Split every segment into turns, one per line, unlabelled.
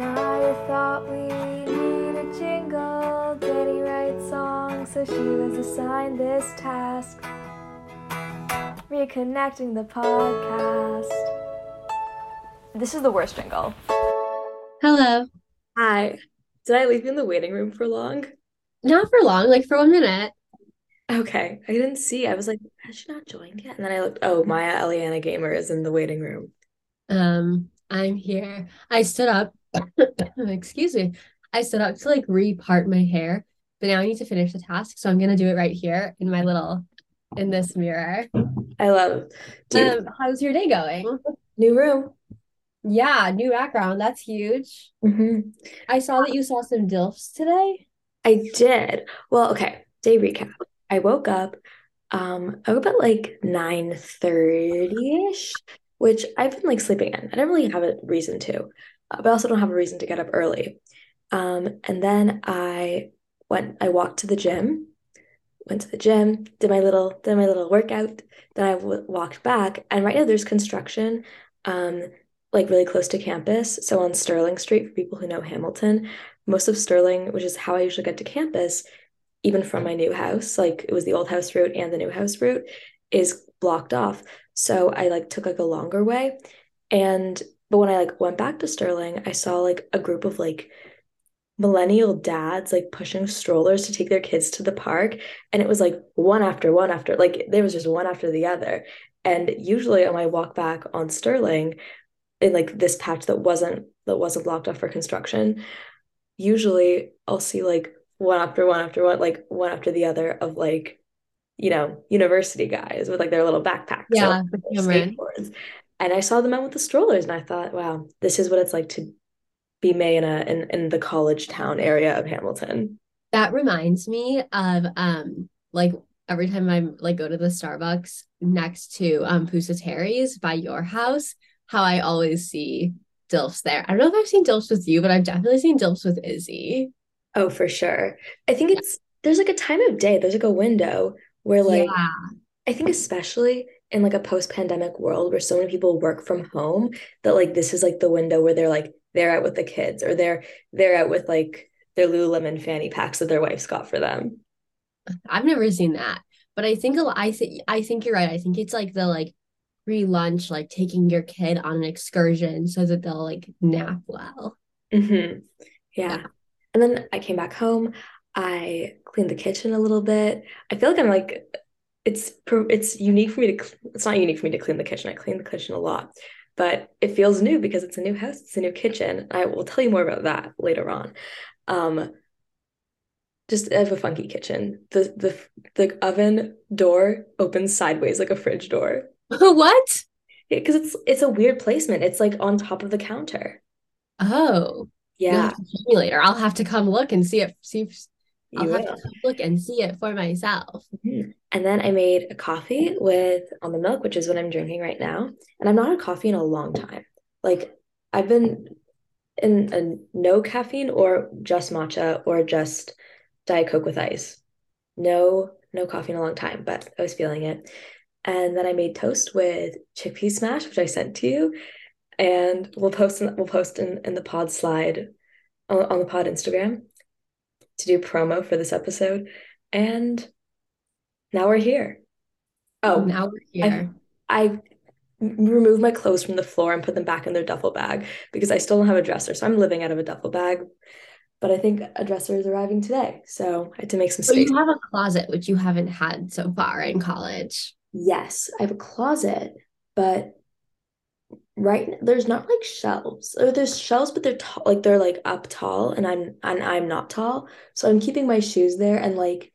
Maya thought we need a jingle. Dani writes songs, so she was assigned this task. Reconnecting the podcast. This is the worst jingle.
Hello.
Hi. Did I leave you in the waiting room for long?
Not for long, like for one minute.
Okay. I didn't see. I was like, has she not joined yet? And then I looked, oh, Maya Eliana Gamer is in the waiting room.
Um, I'm here. I stood up. Excuse me. I stood up to like repart my hair, but now I need to finish the task, so I'm gonna do it right here in my little in this mirror.
I love dude,
Um, how's your day going?
new room.
Yeah, new background. That's huge.
hmm
I saw that you saw some DILFs today.
I did. Well, okay. Day recap. I woke up. Um, I woke up at like 9:30-ish, which I've been like sleeping in. I don't really have a reason to, but I also don't have a reason to get up early. Um, and then I went, I walked to the gym, went to the gym, did my little, did my little workout. Then I w walked back, and right now there's construction, um, like really close to campus. So on Sterling Street, for people who know Hamilton, most of Sterling, which is how I usually get to campus, even from my new house, like it was the old house route and the new house route, is blocked off. So I like took like a longer way. And but when I like went back to Sterling, I saw like a group of like millennial dads like pushing strollers to take their kids to the park. And it was like one after one after, like there was just one after the other. And usually on my walk back on Sterling, in like this patch that wasn't that wasn't blocked off for construction, usually I'll see like one after one after one, like one after the other of like, you know, university guys with like their little backpacks
Yeah,
like,
the
their skateboards. And I saw the men with the strollers and I thought, wow, this is what it's like to be May in a in, in the college town area of Hamilton.
That reminds me of um like every time I like go to the Starbucks next to um Terry's by your house, how I always see DILFs there. I don't know if I've seen DILFs with you, but I've definitely seen DILFs with Izzy.
Oh, for sure. I think it's there's like a time of day, there's like a window where like
Yeah.
I think especially in like a post-pandemic world where so many people work from home that like this is like the window where they're like they're out with the kids or they're they're out with like their Lululemon fanny packs that their wives got for them.
I've never seen that. But I think a lot I think I think you're right. I think it's like the like pre-lunch, like taking your kid on an excursion so that they'll like nap well.
hmm Yeah.
Yeah.
And then I came back home. I cleaned the kitchen a little bit. I feel like I'm like it's it's unique for me to it's not unique for me to clean the kitchen. I clean the kitchen a lot, but it feels new because it's a new house, it's a new kitchen. I will tell you more about that later on. Um, just I have a funky kitchen. The the the oven door opens sideways like a fridge door.
What?
Because it's it's a weird placement. It's like on top of the counter.
Oh,
Yeah,
have to show me later. I'll have to come look and see it. See
you
I'll have
will.
to look and see it for myself.
Mhm. And then I made a coffee with almond milk, which is what I'm drinking right now. And I'm not had coffee in a long time. Like I've been in a no caffeine or just matcha or just Diet Coke with ice. No, no coffee in a long time, but I was feeling it. And then I made toast with chickpea smash, which I sent to you. And we'll post in, we'll post in, in the pod slide on, on the pod Instagram to do promo for this episode. And now we're here. Oh, um,
now we're here.
I. I removed my clothes from the floor and put them back in their duffel bag because I still don't have a dresser. So I'm living out of a duffel bag. But I think a dresser is arriving today. So I had to make some
So
space.
you have a closet, which you haven't had so far in college.
Yes, I have a closet, but right there's not like shelves. Or there's shelves, but they're tall, like they're like up tall, and I'm and I'm not tall. So I'm keeping my shoes there and like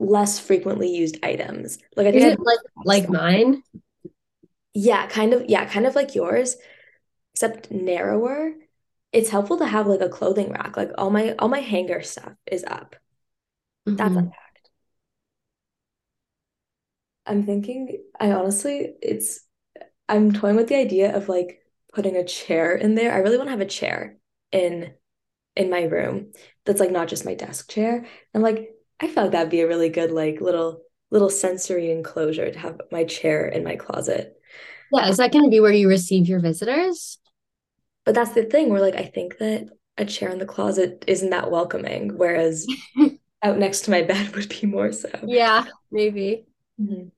less frequently used items. Like I think
it like like mine?
Yeah, kind of, yeah, kind of like yours, except narrower. It's helpful to have like a clothing rack. Like all my all my hanger stuff is up. That's
Mhm.
unpacked. I'm thinking, I honestly, it's I'm toying with the idea of like putting a chair in there. I really want to have a chair in in my room that's like not just my desk chair. I'm like, I feel like that'd be a really good like little little sensory enclosure to have my chair in my closet.
Yeah, is that going to be where you receive your visitors?
But that's the thing where like I think that a chair in the closet isn't that welcoming, whereas out next to my bed would be more so.
Yeah, maybe.
Mhm.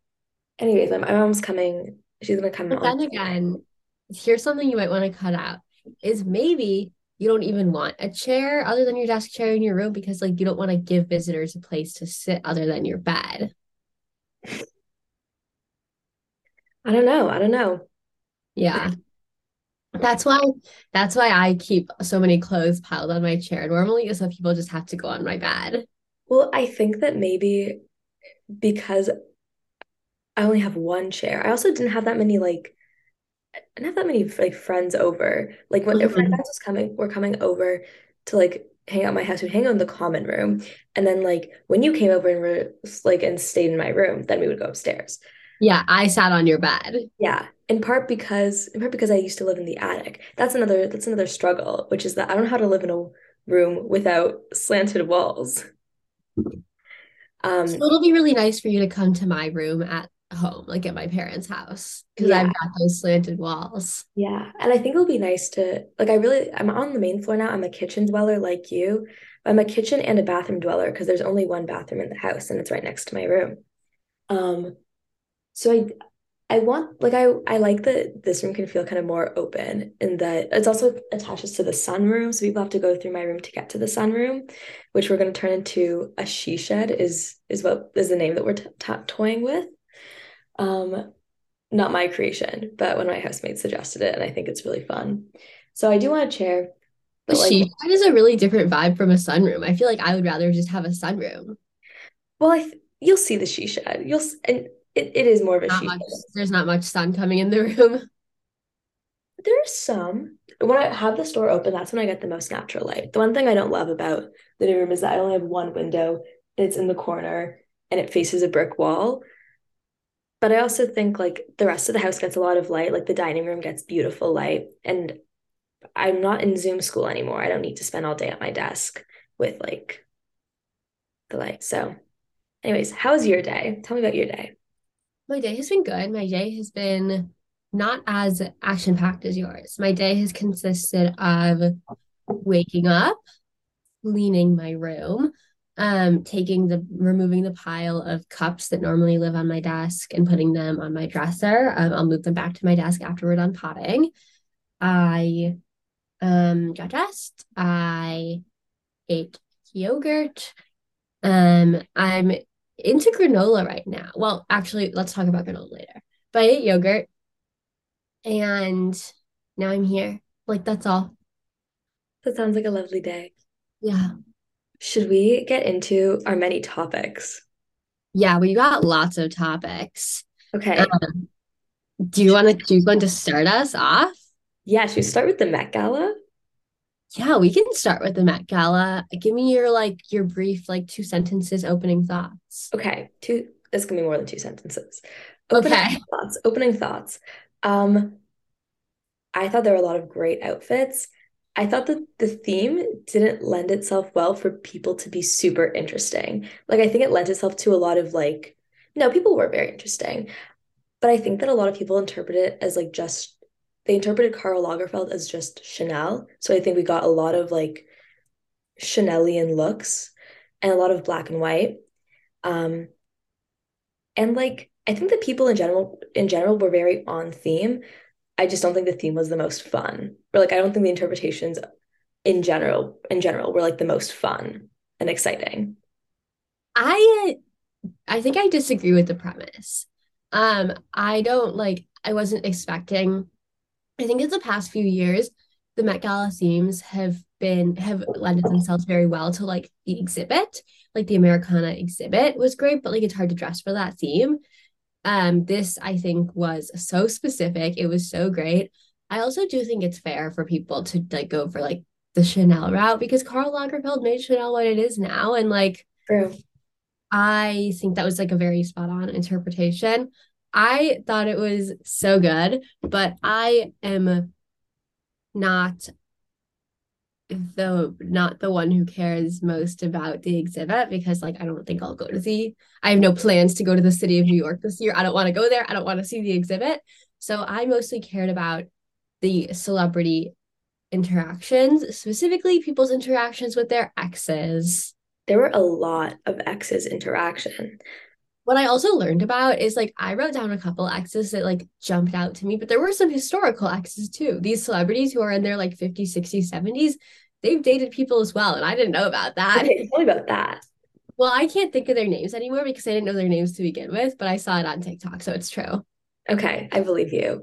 Anyways, my mom's coming. She's gonna come
But
on.
then again, here's something you might want to cut out is maybe you don't even want a chair other than your desk chair in your room because like you don't want to give visitors a place to sit other than your bed.
I don't know. I don't know.
Yeah. That's why that's why I keep so many clothes piled on my chair normally so people just have to go on my bed.
Well, I think that maybe because I only have one chair. I also didn't have that many like I didn't have that many like friends over. Like when if my friends was coming, were coming over to like hang out at my house, we'd hang out in the common room. And then like when you came over and were like and stayed in my room, then we would go upstairs.
Yeah, I sat on your bed.
Yeah, in part because in part because I used to live in the attic. That's another that's another struggle, which is that I don't know how to live in a room without slanted walls. Um,
So it'll be really nice for you to come to my room at home, like at my parents' house, because
yeah,
I've got those slanted walls.
yeah. And I think it'll be nice to like I really I'm on the main floor now. I'm a kitchen dweller like you. I'm a kitchen and a bathroom dweller because there's only one bathroom in the house and it's right next to my room. Um, so I I want like I I like that this room can feel kind of more open and that it's also attaches to the sunroom, so people have to go through my room to get to the sunroom, which we're going to turn into a she shed is is what is the name that we're t t toying with. Um, not my creation, but of my housemates suggested it, and I think it's really fun. So I do want a chair,
A
but like,
she shed is a really different vibe from a sunroom. I feel like I would rather just have a sunroom.
well, I th you'll see the she shed. You'll s- and it, it is more of a
Not
she
much,
shed.
there's not much sun coming in the room.
There's some. When I have the store open, that's when I get the most natural light. The one thing I don't love about the new room is that I only have one window. It's in the corner and it faces a brick wall. But I also think like the rest of the house gets a lot of light. Like the dining room gets beautiful light. And I'm not in Zoom school anymore. I don't need to spend all day at my desk with like the light. So, anyways, how was your day? Tell me about your day.
My day has been good. My day has been not as action-packed as yours. My day has consisted of waking up, cleaning my room, um, taking the removing the pile of cups that normally live on my desk and putting them on my dresser. Um, I'll move them back to my desk after we're done potting. I um got dressed. I ate yogurt. Um, I'm into granola right now. Well, actually, let's talk about granola later. But I ate yogurt and now I'm here. Like that's all.
That sounds like a lovely day.
Yeah.
Should we get into our many topics?
Yeah, we got lots of topics.
Okay.
Um, do you want to you want to start us off?
Yeah, should we start with the Met Gala?
Yeah, we can start with the Met Gala. Give me your like your brief like two sentences opening thoughts.
Okay, two, this can be more than two sentences.
Okay.
Opening thoughts. Opening thoughts. Um, I thought there were a lot of great outfits. I thought that the theme didn't lend itself well for people to be super interesting. Like, I think it lent itself to a lot of like, no, people were very interesting, but I think that a lot of people interpret it as like just, they interpreted Karl Lagerfeld as just Chanel. So I think we got a lot of like Chanelian looks and a lot of black and white. Um, and like I think that people in general in general were very on theme. I just don't think the theme was the most fun. Or like I don't think the interpretations in general in general were like the most fun and exciting.
I I think I disagree with the premise. Um, I don't like I wasn't expecting I think in the past few years, the Met Gala themes have been have lended themselves very well to like the exhibit. Like the Americana exhibit was great, but like it's hard to dress for that theme. Um, this I think was so specific. It was so great. I also do think it's fair for people to like go for like the Chanel route because Karl Lagerfeld made Chanel what it is now. And like
True.
I think that was like a very spot on interpretation. I thought it was so good, but I am not the not the one who cares most about the exhibit because like I don't think I'll go to the I have no plans to go to the city of New York this year. I don't want to go there. I don't want to see the exhibit. So I mostly cared about the celebrity interactions, specifically people's interactions with their exes.
There were a lot of exes interaction.
What I also learned about is like I wrote down a couple exes that like jumped out to me, but there were some historical exes too. These celebrities who are in their like 50s, 60s, 70s, they've dated people as well. And I didn't know about that.
Okay, tell me about that.
Well, I can't think of their names anymore because I didn't know their names to begin with, but I saw it on TikTok, so it's true.
Okay, I believe you.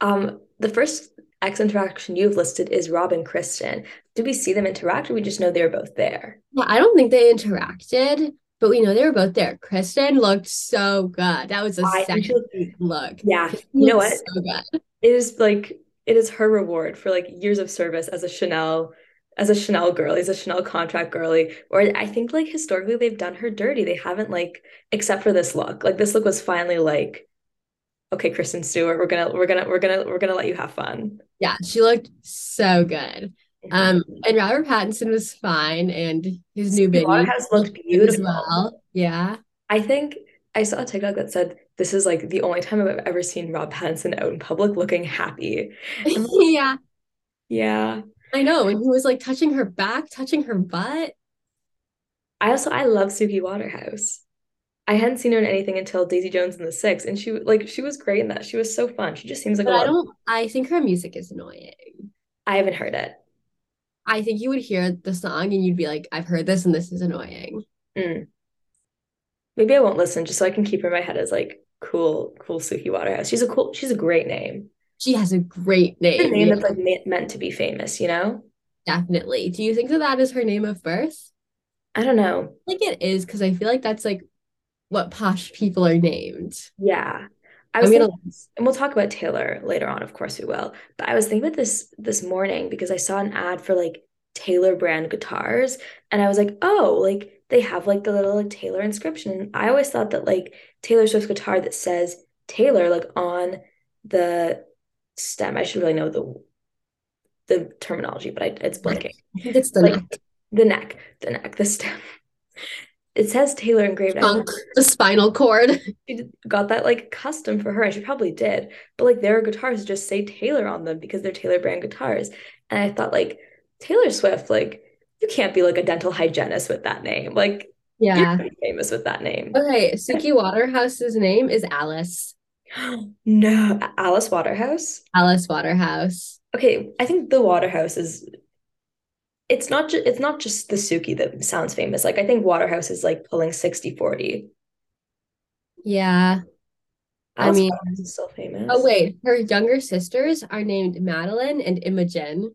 Um, the first ex interaction you've listed is Rob and Kristen. Did we see them interact or we just know they were both there?
Yeah, I don't think they interacted, but we know they were both there. Kristen looked so good. That was a
I
sexy look.
Yeah, you know what?
So good.
It is like it is her reward for like years of service as a Chanel as a Chanel girl, as a Chanel contract girly. Or I think like historically they've done her dirty. They haven't like except for this look. Like this look was finally like, okay, Kristen Stewart, we're gonna we're gonna we're gonna we're gonna let you have fun.
Yeah, she looked so good. Um, and Robert Pattinson was fine, and his new baby
Waterhouse looked beautiful.
well. Yeah.
I think I saw a TikTok that said this is like the only time I've ever seen Rob Pattinson out in public looking happy. Like,
yeah,
yeah.
I know. And he was like touching her back, touching her butt.
I also I love Suki Waterhouse. I hadn't seen her in anything until Daisy Jones and the Six, and she like she was great in that. She was so fun. She just seems like
But
a
I
lot.
don't I think her music is annoying.
I haven't heard it.
I think you would hear the song and you'd be like, I've heard this and this is annoying.
Mm. Maybe I won't listen just so I can keep her in my head as like cool, cool Suki Waterhouse. She's a cool, she's a great name.
She has a great
A
name.
name
yeah,
that's like ma- meant to be famous, you know?
definitely. Do you think that that is her name of birth?
I don't know.
Like it is because I feel like that's like what posh people are named.
Yeah. I was
gonna
thinking, and we'll talk about Taylor later on, of course we will. But I was thinking about this this morning because I saw an ad for like Taylor brand guitars, and I was like, oh, like they have like the little like Taylor inscription. And I always thought that like Taylor Swift's guitar that says Taylor like on the stem. I should really know the the terminology, but I, it's blanking.
It's the
Like
neck
the neck, the neck, the stem. It says Taylor engraved.
Trunk, the spinal cord.
she got that like custom for her and she probably did but like their guitars just say Taylor on them because they're Taylor brand guitars and I thought like Taylor Swift like you can't be like a dental hygienist with that name like you're
Yeah.
famous with that name
Okay, Suki Waterhouse's name is Alice.
no Alice Waterhouse
Alice Waterhouse.
okay I think the Waterhouse is it's not just it's not just the Suki that sounds famous like I think Waterhouse is like pulling 60 40
Yeah. I mean-
still famous
Oh wait, her younger sisters are named Madeline and Imogen.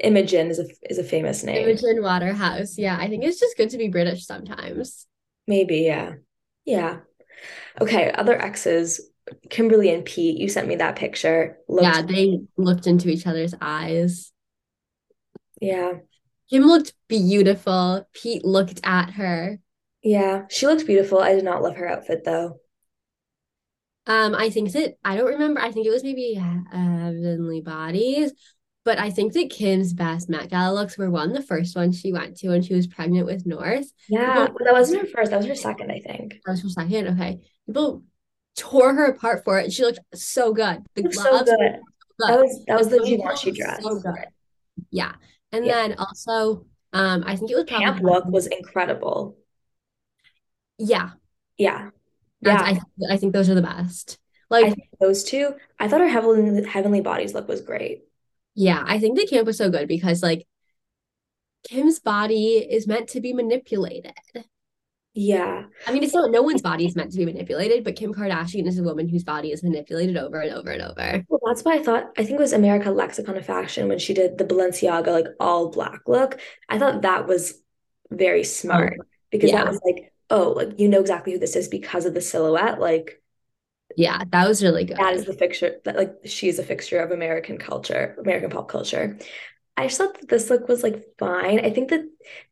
Imogen is a is a famous name
Imogen Waterhouse. Yeah, I think it's just good to be British sometimes.
Maybe, yeah. Yeah. Okay, other exes, Kimberly and Pete, you sent me that picture. Looked,
Yeah, they looked into each other's eyes.
yeah.
Kim looked beautiful. Pete looked at her.
Yeah. She looked beautiful. I did not love her outfit though.
Um, I think that I don't remember. I think it was maybe Heavenly Bodies, but I think that Kim's best Met Gala looks were one, the first one she went to when she was pregnant with North.
Yeah, but that wasn't her first, that was her second, I think.
That was her second. Okay. People tore her apart for it. She looked so good. The
Looked so good. That was that was the Givenchy dress.
so good. Yeah. And
Yeah.
then also, um, I think it was probably Camp
look was incredible.
yeah.
Yeah.
That's,
Yeah.
I I think those are the best.
I
Like,
think those two. I thought our Heavenly Heavenly Bodies look was great.
yeah, I think the camp was so good because like Kim's body is meant to be manipulated.
Yeah.
I mean, it's not no one's body is meant to be manipulated, but Kim Kardashian is a woman whose body is manipulated over and over and over.
Well, that's why I thought I think it was America Lexicon of Fashion when she did the Balenciaga like all black look. I thought that was very smart because that was like, oh, like you know exactly who this is because of the silhouette. Like
Yeah, that was really good.
that is the fixture that like she's a fixture of American culture, American pop culture. I just thought that this look was like fine. I think that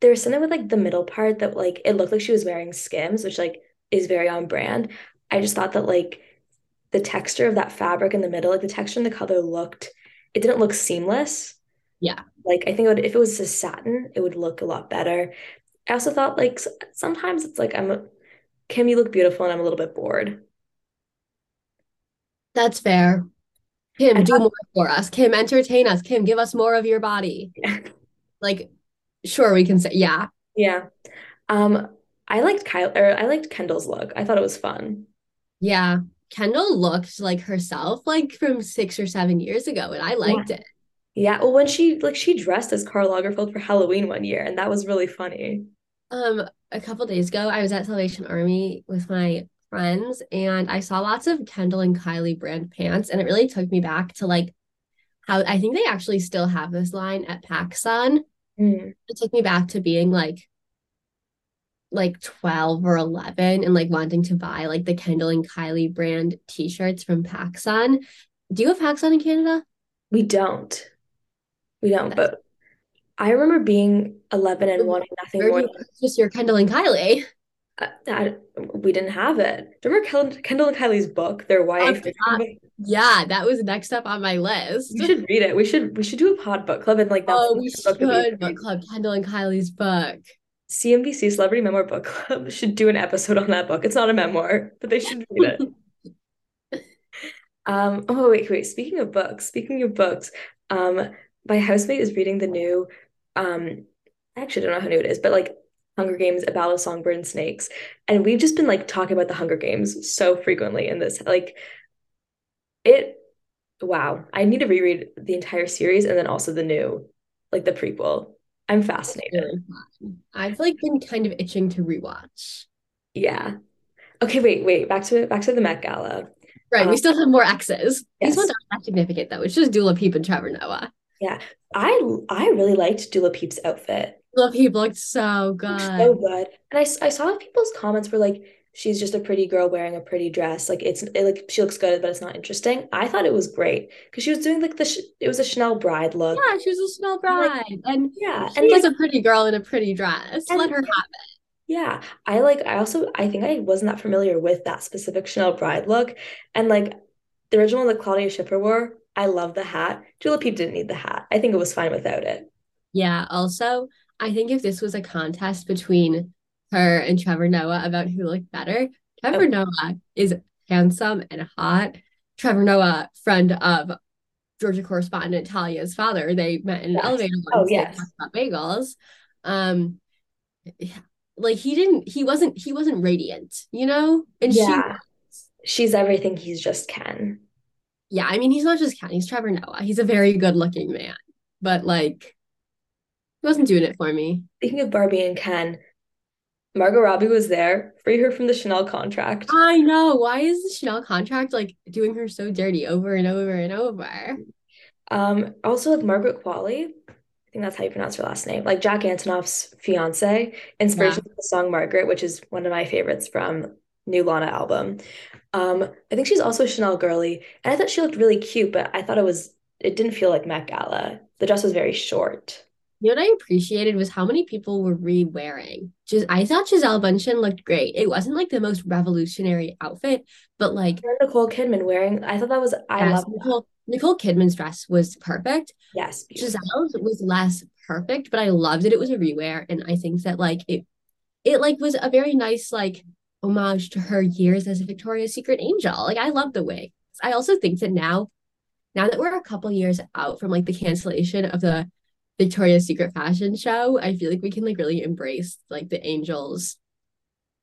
there was something with like the middle part that like it looked like she was wearing Skims, which like is very on brand. I just thought that like the texture of that fabric in the middle, like the texture and the color looked, it didn't look seamless.
Yeah.
Like I think it would, if it was a satin, it would look a lot better. I also thought like sometimes it's like I'm a, Kim, you look beautiful and I'm a little bit bored.
That's fair. Kim, do more for us. Kim, entertain us. Kim, give us more of your body. Like, sure, we can say, yeah.
Yeah. Um, I liked Kyle or I liked Kendall's look. I thought it was fun.
Yeah. Kendall looked like herself, like from six or seven years ago, and I liked it.
Yeah. Well, when she like she dressed as Karl Lagerfeld for Halloween one year, and that was really funny.
Um, a couple days ago, I was at Salvation Army with my friends, and I saw lots of Kendall and Kylie brand pants, and it really took me back to like how I think they actually still have this line at PacSun.
Mm.
It took me back to being like like 12 or 11 and like wanting to buy like the Kendall and Kylie brand t-shirts from PacSun. Do you have PacSun in Canada?
We don't. We don't, but I remember being 11 and wanting nothing more
you just your Kendall and Kylie?
I, I- we didn't have it. Remember Kel- Kendall and Kylie's book, their wife?
God. Yeah, that was next up on my list.
We should read it. We should we should do a pod book club and like that's
Oh, we
book that
should book club Kendall and Kylie's book.
CNBC Celebrity Memoir Book Club should do an episode on that book. It's not a memoir, but they should read it. Um, oh wait, wait. Speaking of books, speaking of books, um, my housemate is reading the new, um, I actually don't know how new it is, but like Hunger Games, A Ballad of Songbird and Snakes. And we've just been like talking about the Hunger Games so frequently in this. Like it, wow. I need to reread the entire series and then also the new, like the prequel. I'm fascinated.
I've like been kind of itching to rewatch.
Yeah. Okay, wait, wait. Back to back to the Met Gala.
Right, we
Um,
still have more X's. These ones aren't that significant though. It's just Dua Lipa and Trevor Noah.
I I really liked Dua Lipa's outfit.
Dua Lipa looked so good.
so good. And I, I saw people's comments were like, she's just a pretty girl wearing a pretty dress. Like it's it, like she looks good, but it's not interesting. I thought it was great because she was doing like the sh it was a Chanel bride look.
Yeah, she was a Chanel bride, and
Yeah,
she
and
is
like
a pretty girl in a pretty dress. Let her have it.
yeah, I like I also I think I wasn't that familiar with that specific Chanel bride look, and like the original that Claudia Schiffer wore. I love the hat. Dua Lipa didn't need the hat. I think it was fine without it.
Yeah. Also, I think if this was a contest between her and Trevor Noah about who looked better, Trevor
Oh.
Noah is handsome and hot. Trevor Noah, friend of Georgia correspondent Talia's father, they met in an elevator
Oh,
once. They
yes.
about bagels. Um, like he didn't, he wasn't, he wasn't radiant, you know? And she
Yeah. She's everything he's just Ken.
Yeah, I mean, he's not just Ken, he's Trevor Noah. He's a very good looking man, but like, he wasn't doing it for me.
Speaking of Barbie and Ken, Margot Robbie was there. Free her from the Chanel contract.
I know. Why is the Chanel contract like doing her so dirty over and over and over?
Um, also like Margaret Qualley, I think that's how you pronounce her last name. Like Jack Antonoff's fiance, inspiration for the song Margaret, which is one of my favorites from new Lana album. Um, I think she's also a Chanel girly, and I thought she looked really cute, but I thought it was it didn't feel like Met Gala. The dress was very short.
You know what I appreciated was how many people were re-wearing. Just I thought Gisele Bündchen looked great. It wasn't like the most revolutionary outfit, but like
And Nicole Kidman wearing, I thought that was I
yes,
love that.
Nicole, Nicole Kidman's dress was perfect.
Yes, beautiful.
Gisele's was less perfect, but I loved it. It was a rewear, and I think that like it, it like was a very nice like homage to her years as a Victoria's Secret angel. Like I love the wigs. I also think that now, now that we're a couple years out from like the cancellation of the Victoria's Secret fashion show, I feel like we can like really embrace like the angels,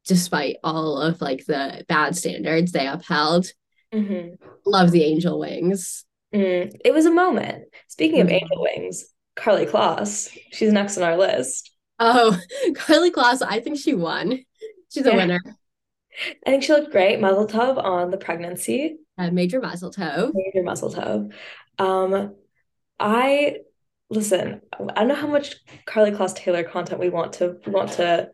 despite all of like the bad standards they upheld.
Mhm.
Love the angel wings.
Mm, it was a moment. Speaking of
Mhm.
angel wings, Karlie Kloss, she's next on our list.
Oh, Karlie Kloss, I think she won. She's a winner.
I think she looked great. Mazel tov on the pregnancy.
Uh, Major Mazel Tov.
Major mazel tov. Um, I listen. I don't know how much Karlie Kloss Taylor content we want to want to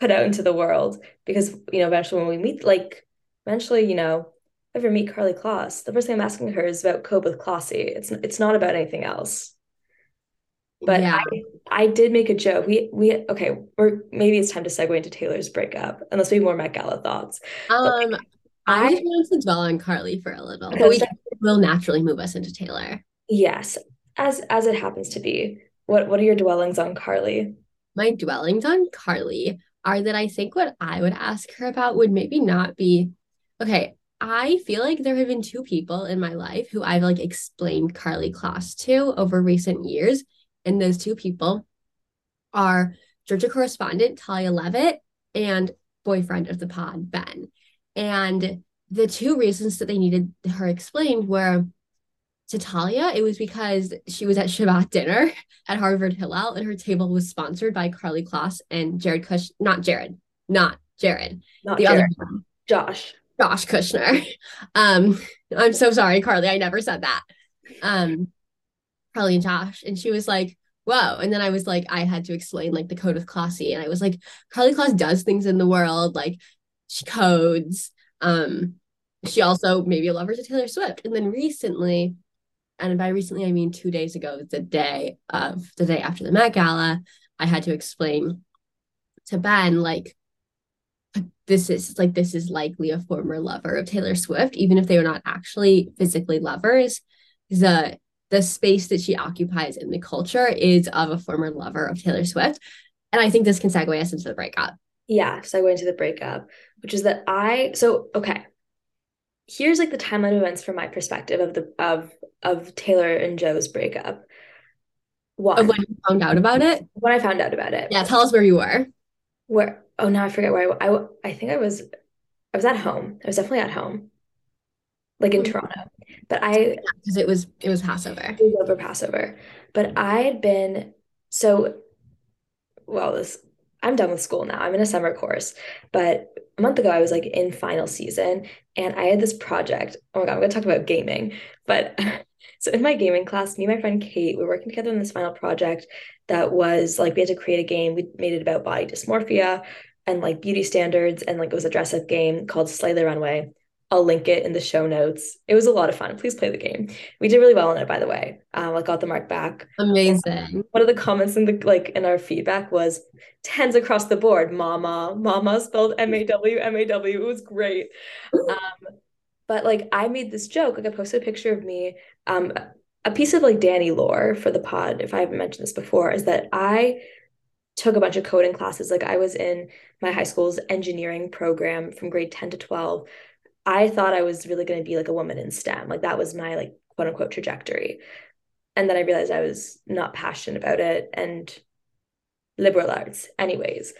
put out into the world because you know eventually when we meet, like eventually you know if ever meet Karlie Kloss, the first thing I'm asking her is about code with Klossy. It's it's not about anything else. But
yeah,
I I did make a joke. We we okay. Or maybe it's time to segue into Taylor's breakup. Unless we have more Met Gala thoughts.
um, I
I
just wanted to dwell on Karlie for a little, but we will naturally move us into Taylor.
yes, as as it happens to be. What what are your dwellings on Karlie?
My dwellings on Karlie are that I think what I would ask her about would maybe not be okay. I feel like there have been two people in my life who I've like explained Karlie Kloss to over recent years. And those two people are Georgia correspondent Talia Levitt and boyfriend of the pod, Ben. And the two reasons that they needed her explained were to Talia, it was because she was at Shabbat dinner at Harvard Hillel and her table was sponsored by Karlie Kloss and Jared Kush, not Jared, not Jared,
Not
the
Jared.
other one,
Josh.
Josh Kushner. Um, I'm so sorry, Karlie. I never said that. Um, Karlie and Josh, and she was like, whoa. And then I was like, I had to explain like the code with Klossy, and I was like, Karlie Kloss does things in the world, like she codes. Um, she also maybe a lover to Taylor Swift. And then recently, and by recently I mean two days ago, the day of the day after the Met Gala, I had to explain to Ben like this is like this is likely a former lover of Taylor Swift, even if they were not actually physically lovers. The the space that she occupies in the culture is of a former lover of Taylor Swift. And I think this can segue us into the breakup.
Yeah, segue into the breakup, which is that I so okay. Here's like the timeline of events from my perspective of the of of Taylor and Joe's breakup. One,
Of when you found out about it.
when I found out about it.
Yeah, tell us where you were.
Where oh now I forget where I, I I think I was I was at home. I was definitely at home. Like in
Mhm.
Toronto. But I
Because it was it was Passover.
it was over Passover. But I had been so well this I'm done with school now. I'm in a summer course. But a month ago I was like in final season and I had this project. Oh my God, I'm gonna talk about gaming. But so in my gaming class, me and my friend Kate, we were working together on this final project that was like we had to create a game. We made it about body dysmorphia and like beauty standards and like it was a dress up game called Slay the Runway. I'll link it in the show notes. It was a lot of fun. Please play the game. We did really well on it, by the way. Um, I got the mark back.
Amazing.
One of the comments in the like in our feedback was tens across the board. Mama, mama spelled M-A-W, M-A-W. It was great. Um, but like I made this joke, like I posted a picture of me. Um, a piece of like Dani lore for the pod, if I haven't mentioned this before, is that I took a bunch of coding classes. Like I was in my high school's engineering program from grade 10 to 12. I thought I was really going to be like a woman in STEM. Like that was my like quote unquote trajectory. And then I realized I was not passionate about it and liberal arts anyways.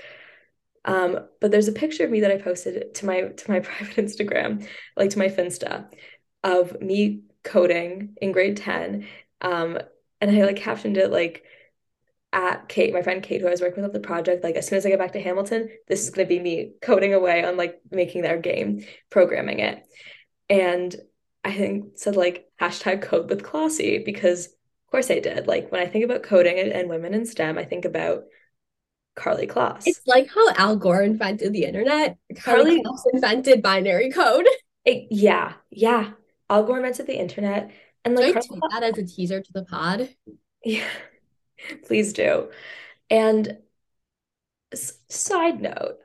Um, but there's a picture of me that I posted to my to my private Instagram, like to my Finsta, of me coding in grade 10. Um, and I like captioned it like at Kate, my friend Kate, who I was working with on the project, like as soon as I get back to Hamilton, this is gonna be me coding away on like making their game, programming it. And I think said like hashtag code with classy because of course I did. Like when I think about coding and, and women in STEM, I think about Karlie Kloss.
It's like how Al Gore invented the internet. Carly,
Karlie-
Kloss invented binary code.
It- yeah, yeah. Al Gore invented the internet, and
Should I
like
take that as a teaser to the pod?
Yeah, please do. And s- side note,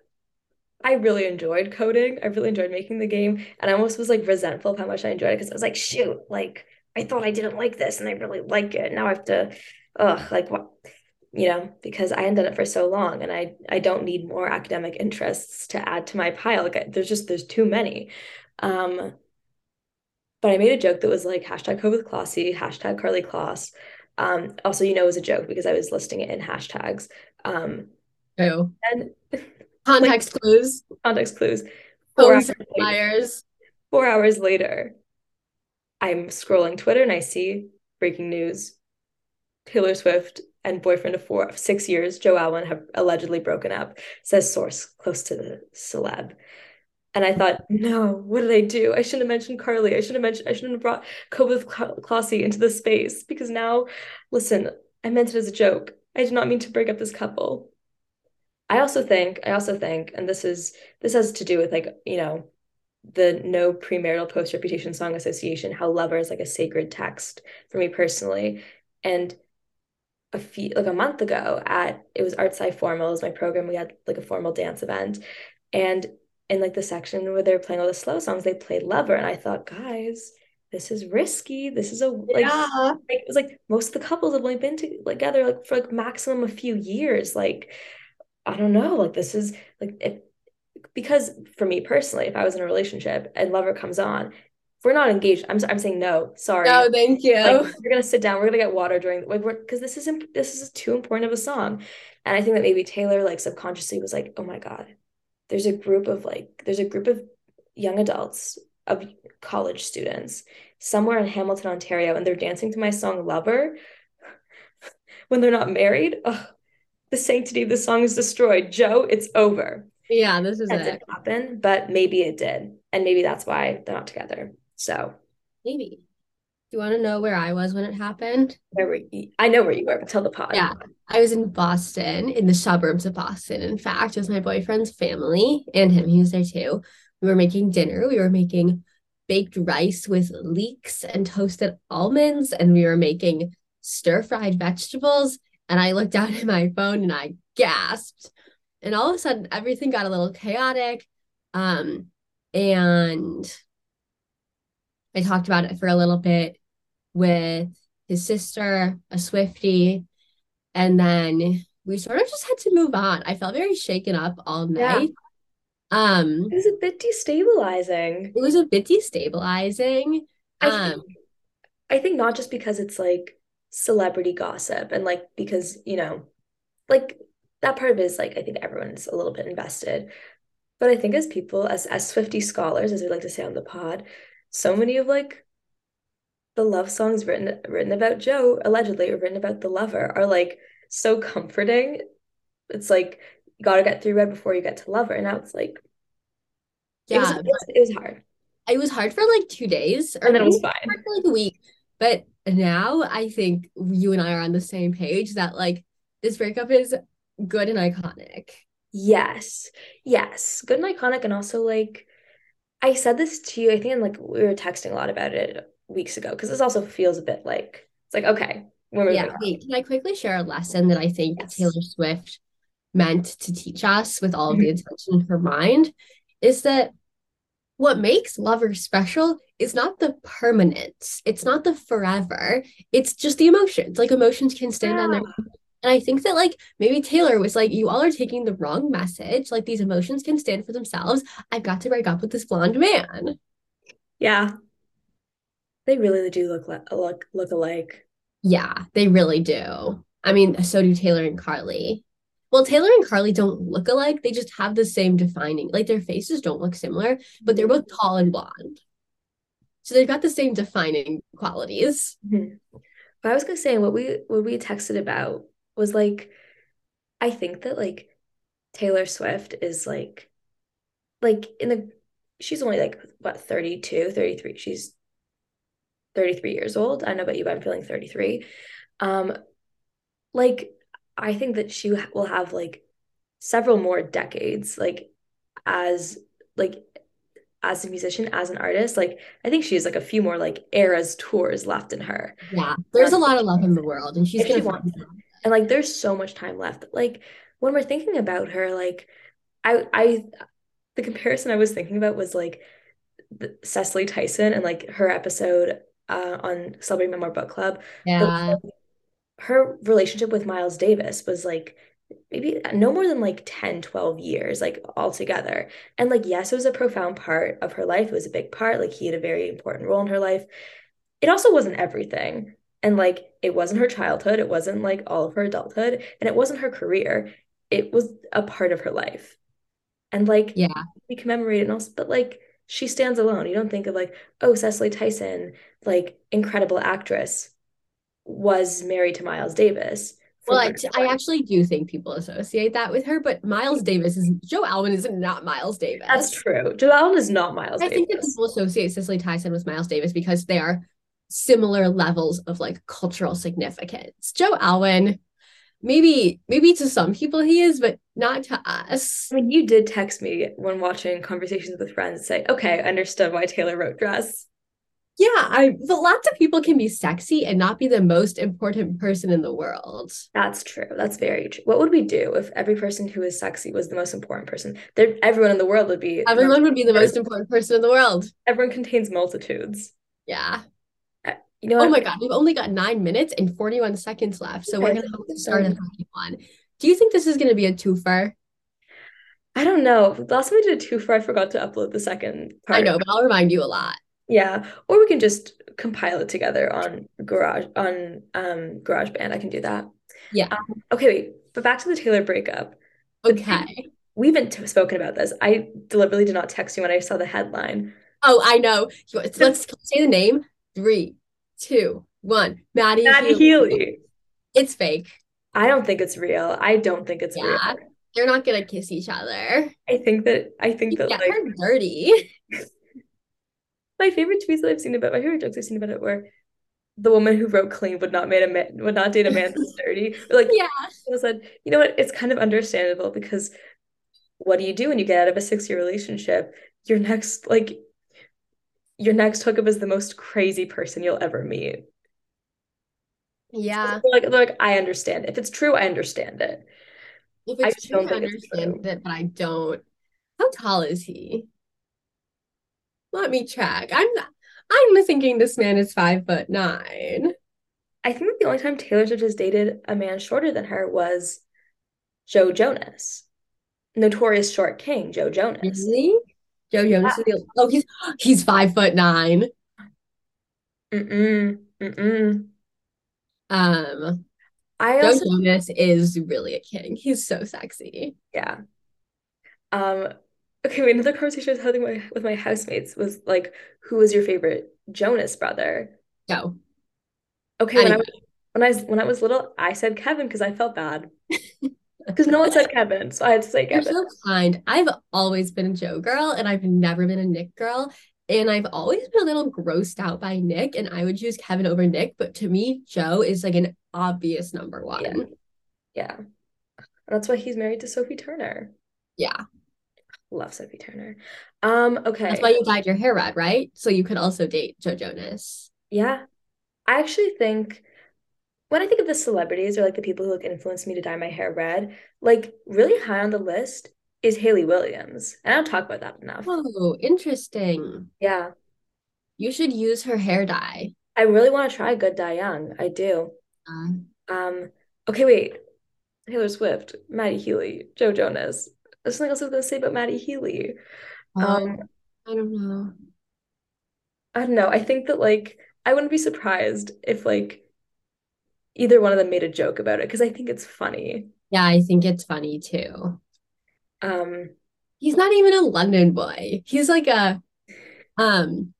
I really enjoyed coding. I really enjoyed making the game, and I almost was like resentful of how much I enjoyed it because I was like, shoot, like I thought I didn't like this, and I really like it. Now I have to, ugh, like what, you know, because I had done it for so long, and I I don't need more academic interests to add to my pile. Like I, there's just there's too many. Um, but I made a joke that was like hashtag code with Klossy, hashtag Karlie Kloss. Um, also, you know, it was a joke because I was listing it in hashtags. Um,
Oh.
and
Context clues.
context clues. Four hours later, four hours later, I'm scrolling Twitter and I see breaking news. Taylor Swift and boyfriend of four, six years, Joe Alwyn, have allegedly broken up, says source close to the celeb. And I thought, no, what did I do? I shouldn't have mentioned Karlie. I should have mentioned, I shouldn't have brought Kobe Klossy into the space because now, listen, I meant it as a joke. I did not mean to break up this couple. I also think, I also think, and this is this has to do with like, you know, the no premarital post reputation song association, how lover is like a sacred text for me personally. And a few like a month ago at it was Art Sci Formal, it was my program. We had like a formal dance event. And in like the section where they were playing all the slow songs, they played Lover. And I thought, guys, this is risky. This is a like
Yeah.
like, it was like most of the couples have only been together like for like maximum a few years. Like, I don't know, like this is like if, because for me personally, if I was in a relationship and Lover comes on, we're not engaged, I'm I'm saying no, sorry.
No, thank you.
Like, we're gonna sit down. We're gonna get water during like we're because this isn't this is too important of a song, and I think that maybe Taylor like subconsciously was like, oh my god, there's a group of like there's a group of young adults of college students somewhere in Hamilton, Ontario, and they're dancing to my song Lover when they're not married. Ugh, the sanctity of the song is destroyed. Joe, it's over.
Yeah, this is
That
it.
didn't happen, but maybe it did. And maybe that's why they're not together. So
Maybe. Do you want to know where I was when it happened?
where were you? I know where you were, but tell the pod.
Yeah. I was in Boston, in the suburbs of Boston, in fact, it was my boyfriend's family and him. He was there too. We were making dinner. We were making baked rice with leeks and toasted almonds, and we were making stir-fried vegetables. And I looked down at my phone and I gasped. And all of a sudden, everything got a little chaotic. Um, and I talked about it for a little bit with his sister, a Swiftie, and then we sort of just had to move on. I felt very shaken up all
Yeah.
night. Um,
It was a bit destabilizing.
it was a bit destabilizing.
I
Um,
think, I think not just because it's like celebrity gossip and like because, you know, like that part of it is like I think everyone's a little bit invested. But I think as people, as as Swiftie scholars, as we like to say on the pod, so many of like the love songs written written about Joe, allegedly, or written about the lover, are like so comforting. It's like you gotta get through red before you get to lover. And now it's like it was
yeah,
it was, it was hard.
it was hard for like two days, or
And then it was fine.
hard for like a week. But now I think you and I are on the same page that like this breakup is good and iconic.
Yes. Yes. Good and iconic. And also, like, I said this to you, I think, and like we were texting a lot about it weeks ago, because this also feels a bit like it's like, okay, we're
Yeah, wait, can I quickly share a lesson that I think
Yes.
Taylor Swift meant to teach us with all of
Mm-hmm.
the intention in her mind? Is that what makes lovers special is not the permanence, it's not the forever, it's just the emotions. Like emotions can stand on their
Yeah.
And I think that like maybe Taylor was like, you all are taking the wrong message. Like these emotions can stand for themselves. I've got to break up with this blonde man.
Yeah. They really do look like look look alike.
Yeah, they really do. I mean, so do Taylor and Karlie. Well, Taylor and Karlie don't look alike. They just have the same defining, like their faces don't look similar, but they're both tall and blonde. So they've got the same defining qualities.
Mhm. But I was gonna say what we what we texted about was like I think that like Taylor Swift is like like in the she's only like what 32 33 she's 33 years old. I know about you but I'm feeling 33 um like I think that she will have like several more decades like as like as a musician as an artist. Like I think she has like a few more like eras tours left in her.
Yeah, there's a lot of love in the world, and she's
If
gonna it.
And like there's so much time left. Like when we're thinking about her, like I I the comparison I was thinking about was like the, Cicely Tyson and like her episode uh on Celebrity Memoir Book Club.
Yeah,
But her relationship with Miles Davis was like maybe no more than like 10, 12 years, like all together. And like, yes, it was a profound part of her life. It was a big part. Like he had a very important role in her life. It also wasn't everything. And like it wasn't her childhood, it wasn't like all of her adulthood, and it wasn't her career. It was a part of her life. And like
yeah,
we commemorate it and also, but like she stands alone. You don't think of like, oh, Cicely Tyson, like incredible actress, was married to Miles Davis.
Well, I, I actually do think people associate that with her, but Miles Davis is Joe Alwyn is not Miles Davis.
That's true. Joe Alwyn is not Miles Davis.
I think that people associate Cicely Tyson with Miles Davis because they are similar levels of like cultural significance. Joe Alwyn, maybe maybe to some people he is, but not to us.
I mean, you did text me when watching conversations with friends say, okay, I understood why Taylor wrote Dress.
Yeah, I but lots of people can be sexy and not be the most important person in the world.
That's true. That's very true. What would we do if every person who is sexy was the most important person? There, everyone in the world would be.
Everyone would be the most important person in the world.
Everyone contains multitudes.
Yeah.
You know
Oh
what?
my God, we've only got nine minutes and 41 seconds left. So we're gonna have to start a second one. Do you think this is gonna be a twofer?
I don't know. Last time we did a twofer, I forgot to upload the second part.
I know, but I'll remind you a lot.
Yeah, or we can just compile it together on Garage on um GarageBand. I can do that.
Yeah.
Um, okay, wait. But back to the Taylor breakup.
Okay.
We haven't t- spoken about this. I deliberately did not text you when I saw the headline.
Oh, I know. Let's say the name. Three, two, one. Matty,
Matty
Healy.
Healy.
It's fake.
I don't think it's real. I don't think it's
Yeah.
real.
They're not gonna kiss each other.
I think that I think
You
that
get
like
her dirty.
my favorite tweets that I've seen about my favorite jokes I've seen about it were the woman who wrote clean would not made a man would not date a man that's dirty. Like
Yeah.
I said, you know what? It's kind of understandable because what do you do when you get out of a six-year relationship? Your next like your next hookup is the most crazy person you'll ever meet.
Yeah.
Like, like I understand. If it's true, I understand it.
If it's
just
true,
don't
I understand it, but I don't. How tall is he? Let me check. I'm I'm thinking this man is five foot nine.
I think the only time Taylor Swift has dated a man shorter than her was Joe Jonas. Notorious short king, Joe Jonas.
Really? Joe Jonas is the oh he's he's five foot nine.
Mm-mm. Mm-mm.
Um
I
Joe
also
Jonas is really a king. He's so sexy.
Yeah. Um, okay, wait, another conversation I was having my, with my housemates was like, who was your favorite Jonas brother?
Go.
Okay, when I was when I was when I was little, I said Kevin because I felt bad. Because no one said Kevin, so I had to say
You're
Kevin.
so kind. I've always been a Joe girl and I've never been a Nick girl. And I've always been a little grossed out by Nick, and I would choose Kevin over Nick. But to me, Joe is like an obvious number one.
Yeah. Yeah. That's why he's married to Sophie Turner.
Yeah.
Love Sophie Turner. Um, okay.
That's why you dyed your hair red, right? So you could also date Joe Jonas.
Yeah. I actually think when I think of the celebrities or like the people who like influenced me to dye my hair red, like really high on the list is Hayley Williams. And I don't talk about that enough.
Oh, interesting.
Yeah.
You should use her hair dye.
I really want to try good dye young. I do.
Uh,
Um, okay, wait. Taylor Swift, Matty Healy, Joe Jonas. There's something else I was gonna say about Matty Healy.
um,
Um,
I don't know.
I don't know. I think that like I wouldn't be surprised if like either one of them made a joke about it because I think it's funny.
Yeah, I think it's funny too.
Um,
He's not even a London boy. He's like a um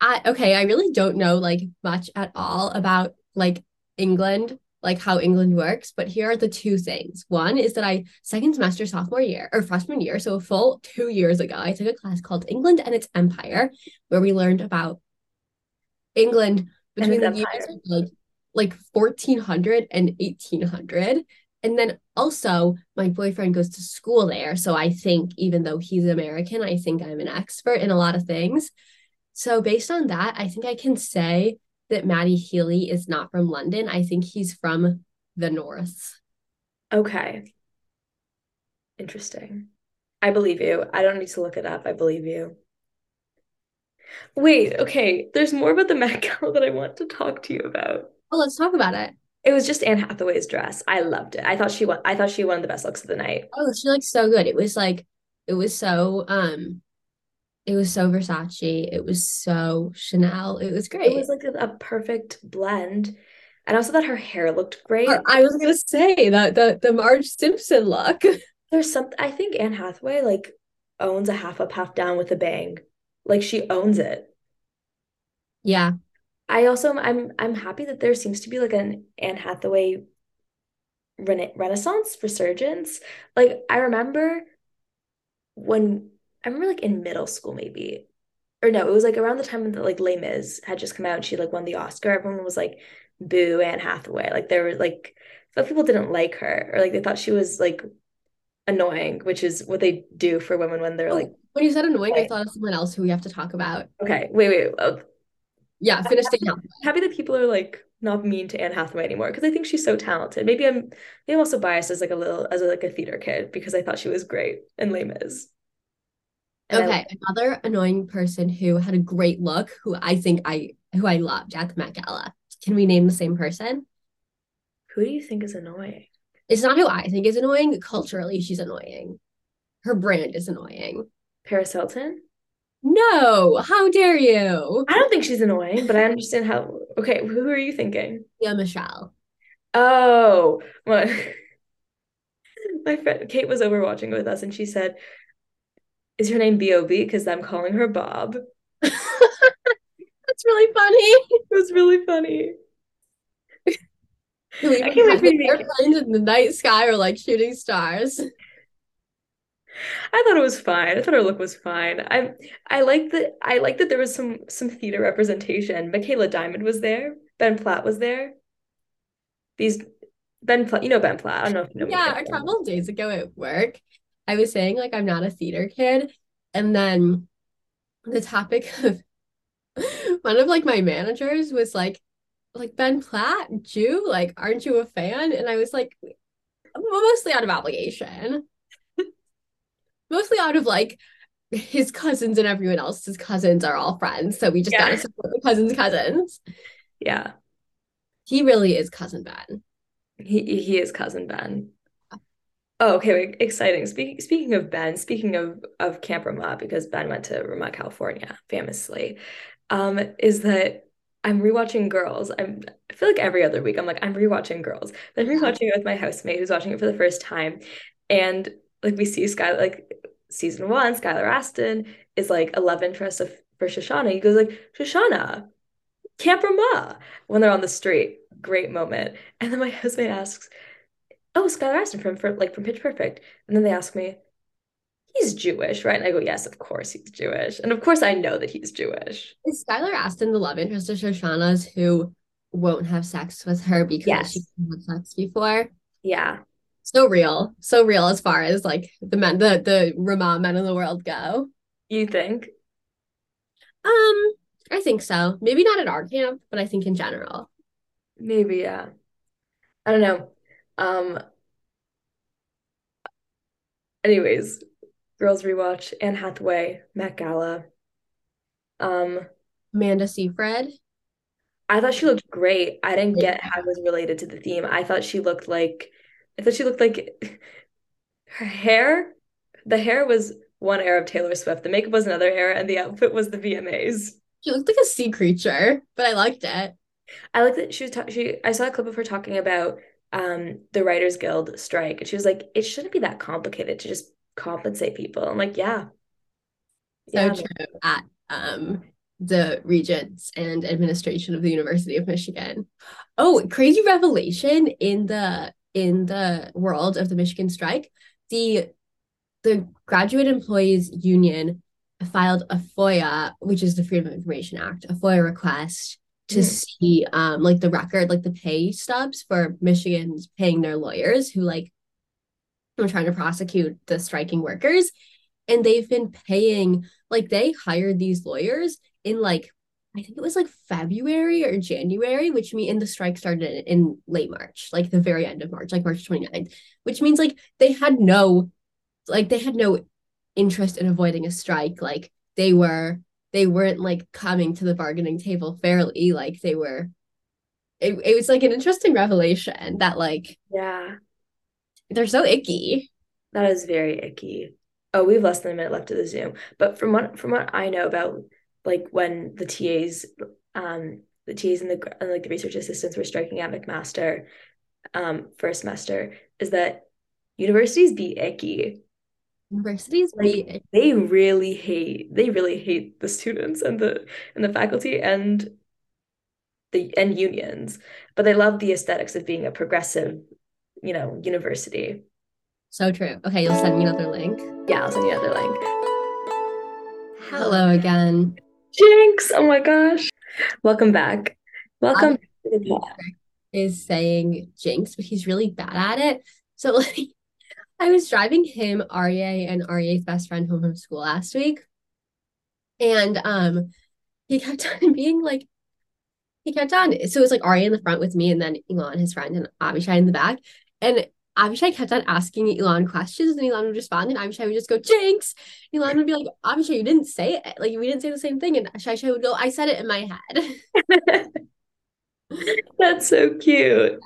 I okay, I really don't know like much at all about like England, like how England works, but here are the two things. One is that I second semester sophomore year or freshman year, so a full two years ago, I took a class called England and its Empire, where we learned about England between the years of, like like 1400 and 1800. And then also, my boyfriend goes to school there. So I think, even though he's American, I think I'm an expert in a lot of things. So, based on that, I think I can say that Matty Healy is not from London. I think he's from the North.
okay. Interesting. I believe you. I don't need to look it up. I believe you. Wait, okay. There's more about the Met Gala that I want to talk to you about.
Well, let's talk about it.
It was just Anne Hathaway's dress. I loved it. I thought she won. I thought she won the best looks of the night.
Oh, she looks so good. It was like, it was so, um, it was so Versace. It was so Chanel. It was great.
It was like a, a perfect blend. And I also thought her hair looked great.
Or I was gonna say that the the Marge Simpson look.
There's something I think Anne Hathaway like owns a half up, half down with a bang. Like she owns it.
Yeah.
I also I'm I'm happy that there seems to be like an Anne Hathaway rena renaissance resurgence. Like I remember when I remember like in middle school maybe. Or no, it was like around the time that like Les Mis had just come out and she like won the Oscar. Everyone was like, boo Anne Hathaway. Like there were like some people didn't like her or like they thought she was like annoying, which is what they do for women when they're
Oh,
like,
when you said annoying, I thought of someone else who we have to talk about.
okay, wait, wait. Oh,
Yeah, finish Danielle.
happy that people are like not mean to Anne Hathaway anymore because I think she's so talented. Maybe I'm maybe I'm also biased as like a little as a, like a theater kid because I thought she was great in Les Mis. And I-
Okay, another annoying person who had a great look, who I think I who I loved at the Met Gala. Can we name the same person?
who do you think is annoying?
It's not who I think is annoying. Culturally, she's annoying. her brand is annoying.
Paris Hilton?
No, how dare you?
I don't think she's annoying, but I understand how. Okay, who are you thinking?
Yeah, Michelle.
Oh, my, my friend Kate was over watching with us and she said, Is her name B.O.B.? Because I'm calling her Bob.
That's really funny.
It was really funny. I can't wait for you
airplanes in the night sky are like shooting stars.
I thought it was fine. I thought her look was fine. I I like that I like that there was some some theater representation. Michaela Diamond was there. Ben Platt was there. These Ben Platt, you know Ben Platt. I don't know if you know
Yeah, a couple of days ago at work, I was saying like I'm not a theater kid, and then the topic of one of like my managers was like, like Ben Platt, Jew, like aren't you a fan? And I was like, mostly out of obligation, mostly out of like his cousins and everyone else's cousins are all friends, so we just
Yeah.
gotta support the cousins' cousins.
Yeah,
He really is cousin Ben.
he he is cousin Ben. Oh, okay, wait, exciting. Speaking speaking of Ben, speaking of of Camp Ramah, because Ben went to Ramah, California, famously, um, is that I'm rewatching Girls. I'm I feel like every other week I'm like I'm rewatching Girls. But I'm rewatching it with my housemate who's watching it for the first time, and like we see Sky like season one, Skylar Astin is like a love interest of for Shoshanna. He goes like Shoshanna, Camp Ramah when they're on the street. Great moment. And then my husband asks, "Oh, Skylar Astin from, from like from Pitch Perfect," and then they ask me, "He's Jewish, right?" And I go, "Yes, of course he's Jewish, and of course I know that he's Jewish."
Is Skylar Astin the love interest of Shoshanna's who won't have sex with her because
Yes.
she had sex before?
Yeah,
So real. So real as far as like the men the the Ramah men in the world go.
you think?
Um, I think so. Maybe not at our camp, but I think in general.
Maybe, yeah. I don't know. Um, anyways, girls rewatch Anne Hathaway, Met Gala. Um,
Amanda Seyfried.
I thought she looked great. I didn't get how it was related to the theme. I thought she looked like I thought she looked like her hair. The hair was one era of Taylor Swift. The makeup was another era, and the outfit was the VMAs.
She looked like a sea creature, but I liked it.
I like that she was ta- she I saw a clip of her talking about um the Writers Guild strike, and she was like, it shouldn't be that complicated to just compensate people. I'm like, yeah.
So
Yeah,
true at um the regents and administration of the University of Michigan. Oh, crazy revelation in the in the world of the Michigan strike. The the Graduate Employees Union filed a FOIA, which is the Freedom of Information Act, a FOIA request to
Mm.
see um like the record, like the pay stubs for Michigan's paying their lawyers who like were trying to prosecute the striking workers. And they've been paying like they hired these lawyers in like I think it was like February or January, which mean and the strike started in late March, like the very end of March, like March 29th, which means like they had no like they had no interest in avoiding a strike. Like they were they weren't like coming to the bargaining table fairly. Like they were it, it was like an interesting revelation that like
yeah.
they're so icky.
That is very icky. Oh, we have less than a minute left of the Zoom. But from what from what I know about like when the TAs um the TAs and the and like the research assistants were striking at McMaster um first semester is that universities be icky.
Universities
Like
be
they really hate they really hate the students and the and the faculty and the and unions, but they love the aesthetics of being a progressive, you know, university.
so true. Okay, you'll send me another link.
Yeah, I'll send you another link.
Hello again.
Jinx! Oh my gosh. Welcome back. Welcome back to the pod.
is saying jinx, but he's really bad at it. So like I was driving him, Arye, and Arye's best friend home from school last week. And um he kept on being like he kept on so it was like Arye in the front with me and then Elon, his friend, and Abishai in the back. And Abishai kept on asking Elon questions and Elon would respond and Abishai would just go, Jinx. Elon would be like, Abishai, you didn't say it. Like we didn't say the same thing. And Shai would go, I said it in my head.
That's so cute.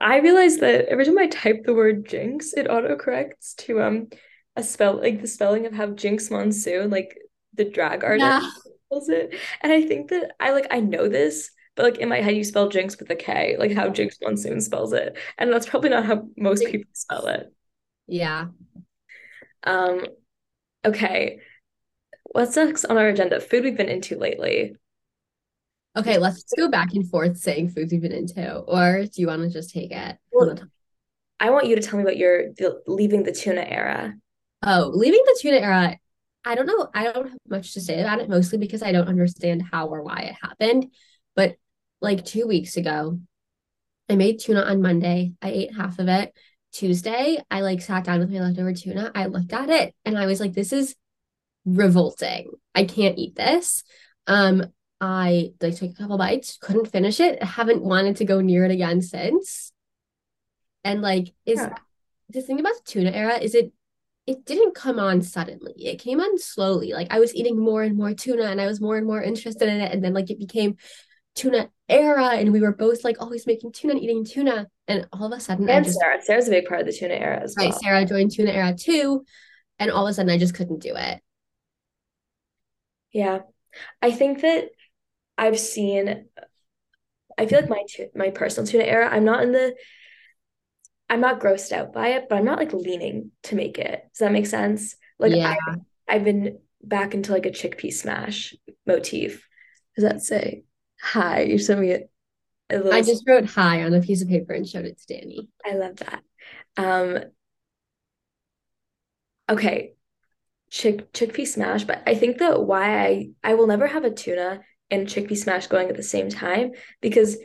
I realized that every time I type the word jinx, it autocorrects to um a spell like the spelling of how Jinkx Monsoon, like the drag artist
Yeah.
spells it. And I think that I like I know this, but like in my head you spell Jinx with a K, like how Jinkx Monsoon spells it. And that's probably not how most people spell it.
Yeah.
Um, okay. What's next on our agenda? Food we've been into lately.
Okay, let's go back and forth saying foods we've been into, or do you want to just take it?
Well, I want you to tell me about your the, leaving the tuna era.
Oh, leaving the tuna era, I don't know. I don't have much to say about it, mostly because I don't understand how or why it happened. But like two weeks ago, I made tuna on Monday. I ate half of it. Tuesday, I like sat down with my leftover tuna. I looked at it and I was like, this is revolting. I can't eat this. Um, I like took a couple bites, couldn't finish it. I haven't wanted to go near it again since. And like, is
Yeah.
the thing about the tuna era is it it didn't come on suddenly. It came on slowly. Like I was eating more and more tuna and I was more and more interested in it. And then like it became tuna era and we were both like always making tuna and eating tuna. And all of a sudden
And
just
Sarah. Sarah's a big part of the tuna era as
right,
well.
Sarah joined tuna era too. And all of a sudden I just couldn't do it.
Yeah. I think that I've seen I feel like my my personal tuna era, I'm not in the I'm not grossed out by it, but I'm not like leaning to make it. Does that make sense? Like
Yeah.
I I've been back into like a chickpea smash motif. Does that say hi? You sent me a, a little
I just wrote hi on a piece of paper and showed it to Dani.
I love that. Um, okay, chick chickpea smash, but I think that why I I will never have a tuna and chickpea smash going at the same time because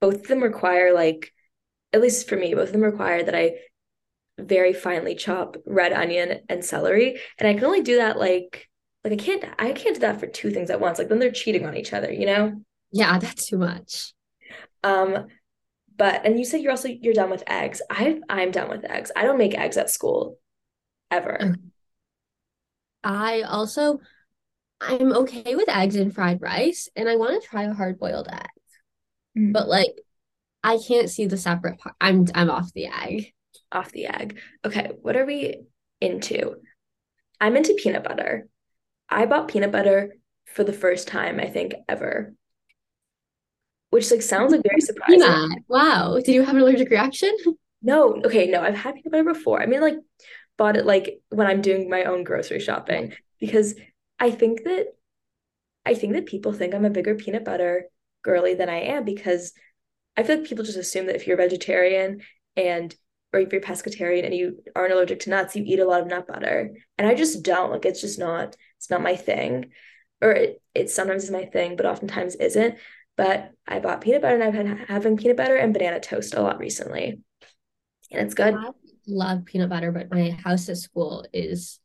both of them require like at least for me, both of them require that I very finely chop red onion and celery, and I can only do that like like I can't I can't do that for two things at once. Like then they're cheating on each other, you know?
Yeah, that's too much.
Um, but and you said you're also you're done with eggs. I I'm done with eggs. I don't make eggs at school ever.
I also I'm okay with eggs and fried rice, and I want to try a hard boiled egg,
Mm.
but like I can't see the separate part. I'm I'm off the egg.
Off the egg. Okay, what are we into? I'm into peanut butter. I bought peanut butter for the first time, I think, ever. Which like sounds like very surprising.
Peanut. Wow. Did you have an allergic reaction?
No, okay, no, I've had peanut butter before. I mean, like, bought it like when I'm doing my own grocery shopping because I think that I think that people think I'm a bigger peanut butter girly than I am because I feel like people just assume that if you're a vegetarian and or if you're pescatarian and you aren't allergic to nuts, you eat a lot of nut butter. And I just don't. Like it's just not, it's not my thing. Or it, it sometimes is my thing, but oftentimes isn't. But I bought peanut butter and I've been having peanut butter and banana toast a lot recently. And it's good.
I love peanut butter, but my house at school is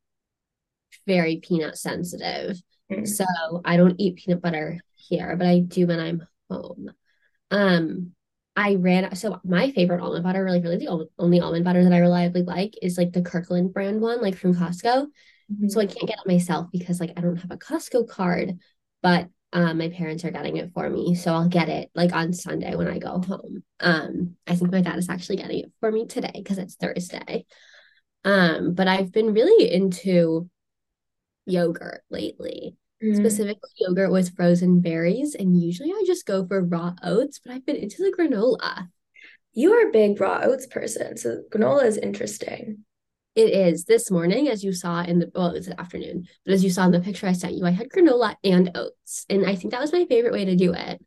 very peanut sensitive.
Mm.
So I don't eat peanut butter here, but I do when I'm home. Um, I ran so my favorite almond butter, really, really the only, only almond butter that I reliably like is like the Kirkland brand one, like from Costco. So I can't get it myself because like I don't have a Costco card, but um my parents are getting it for me. So I'll get it like on Sunday when I go home. Um I think my dad is actually getting it for me today because it's Thursday. Um but I've been really into yogurt lately.
Mm.
Specifically yogurt with frozen berries and usually I just go for raw oats, but I've been into the granola.
You are a big raw oats person, so granola is interesting.
It is this morning, as you saw in the well, it was afternoon, but as you saw in the picture I sent you, I had granola and oats, and I think that was my favorite way to do it.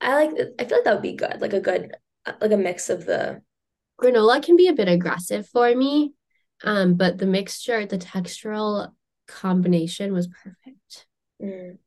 I like I feel like that would be good, like a good like a mix of the
Granola can be a bit aggressive for me, um, but the mixture, the textural combination was perfect.
Mm.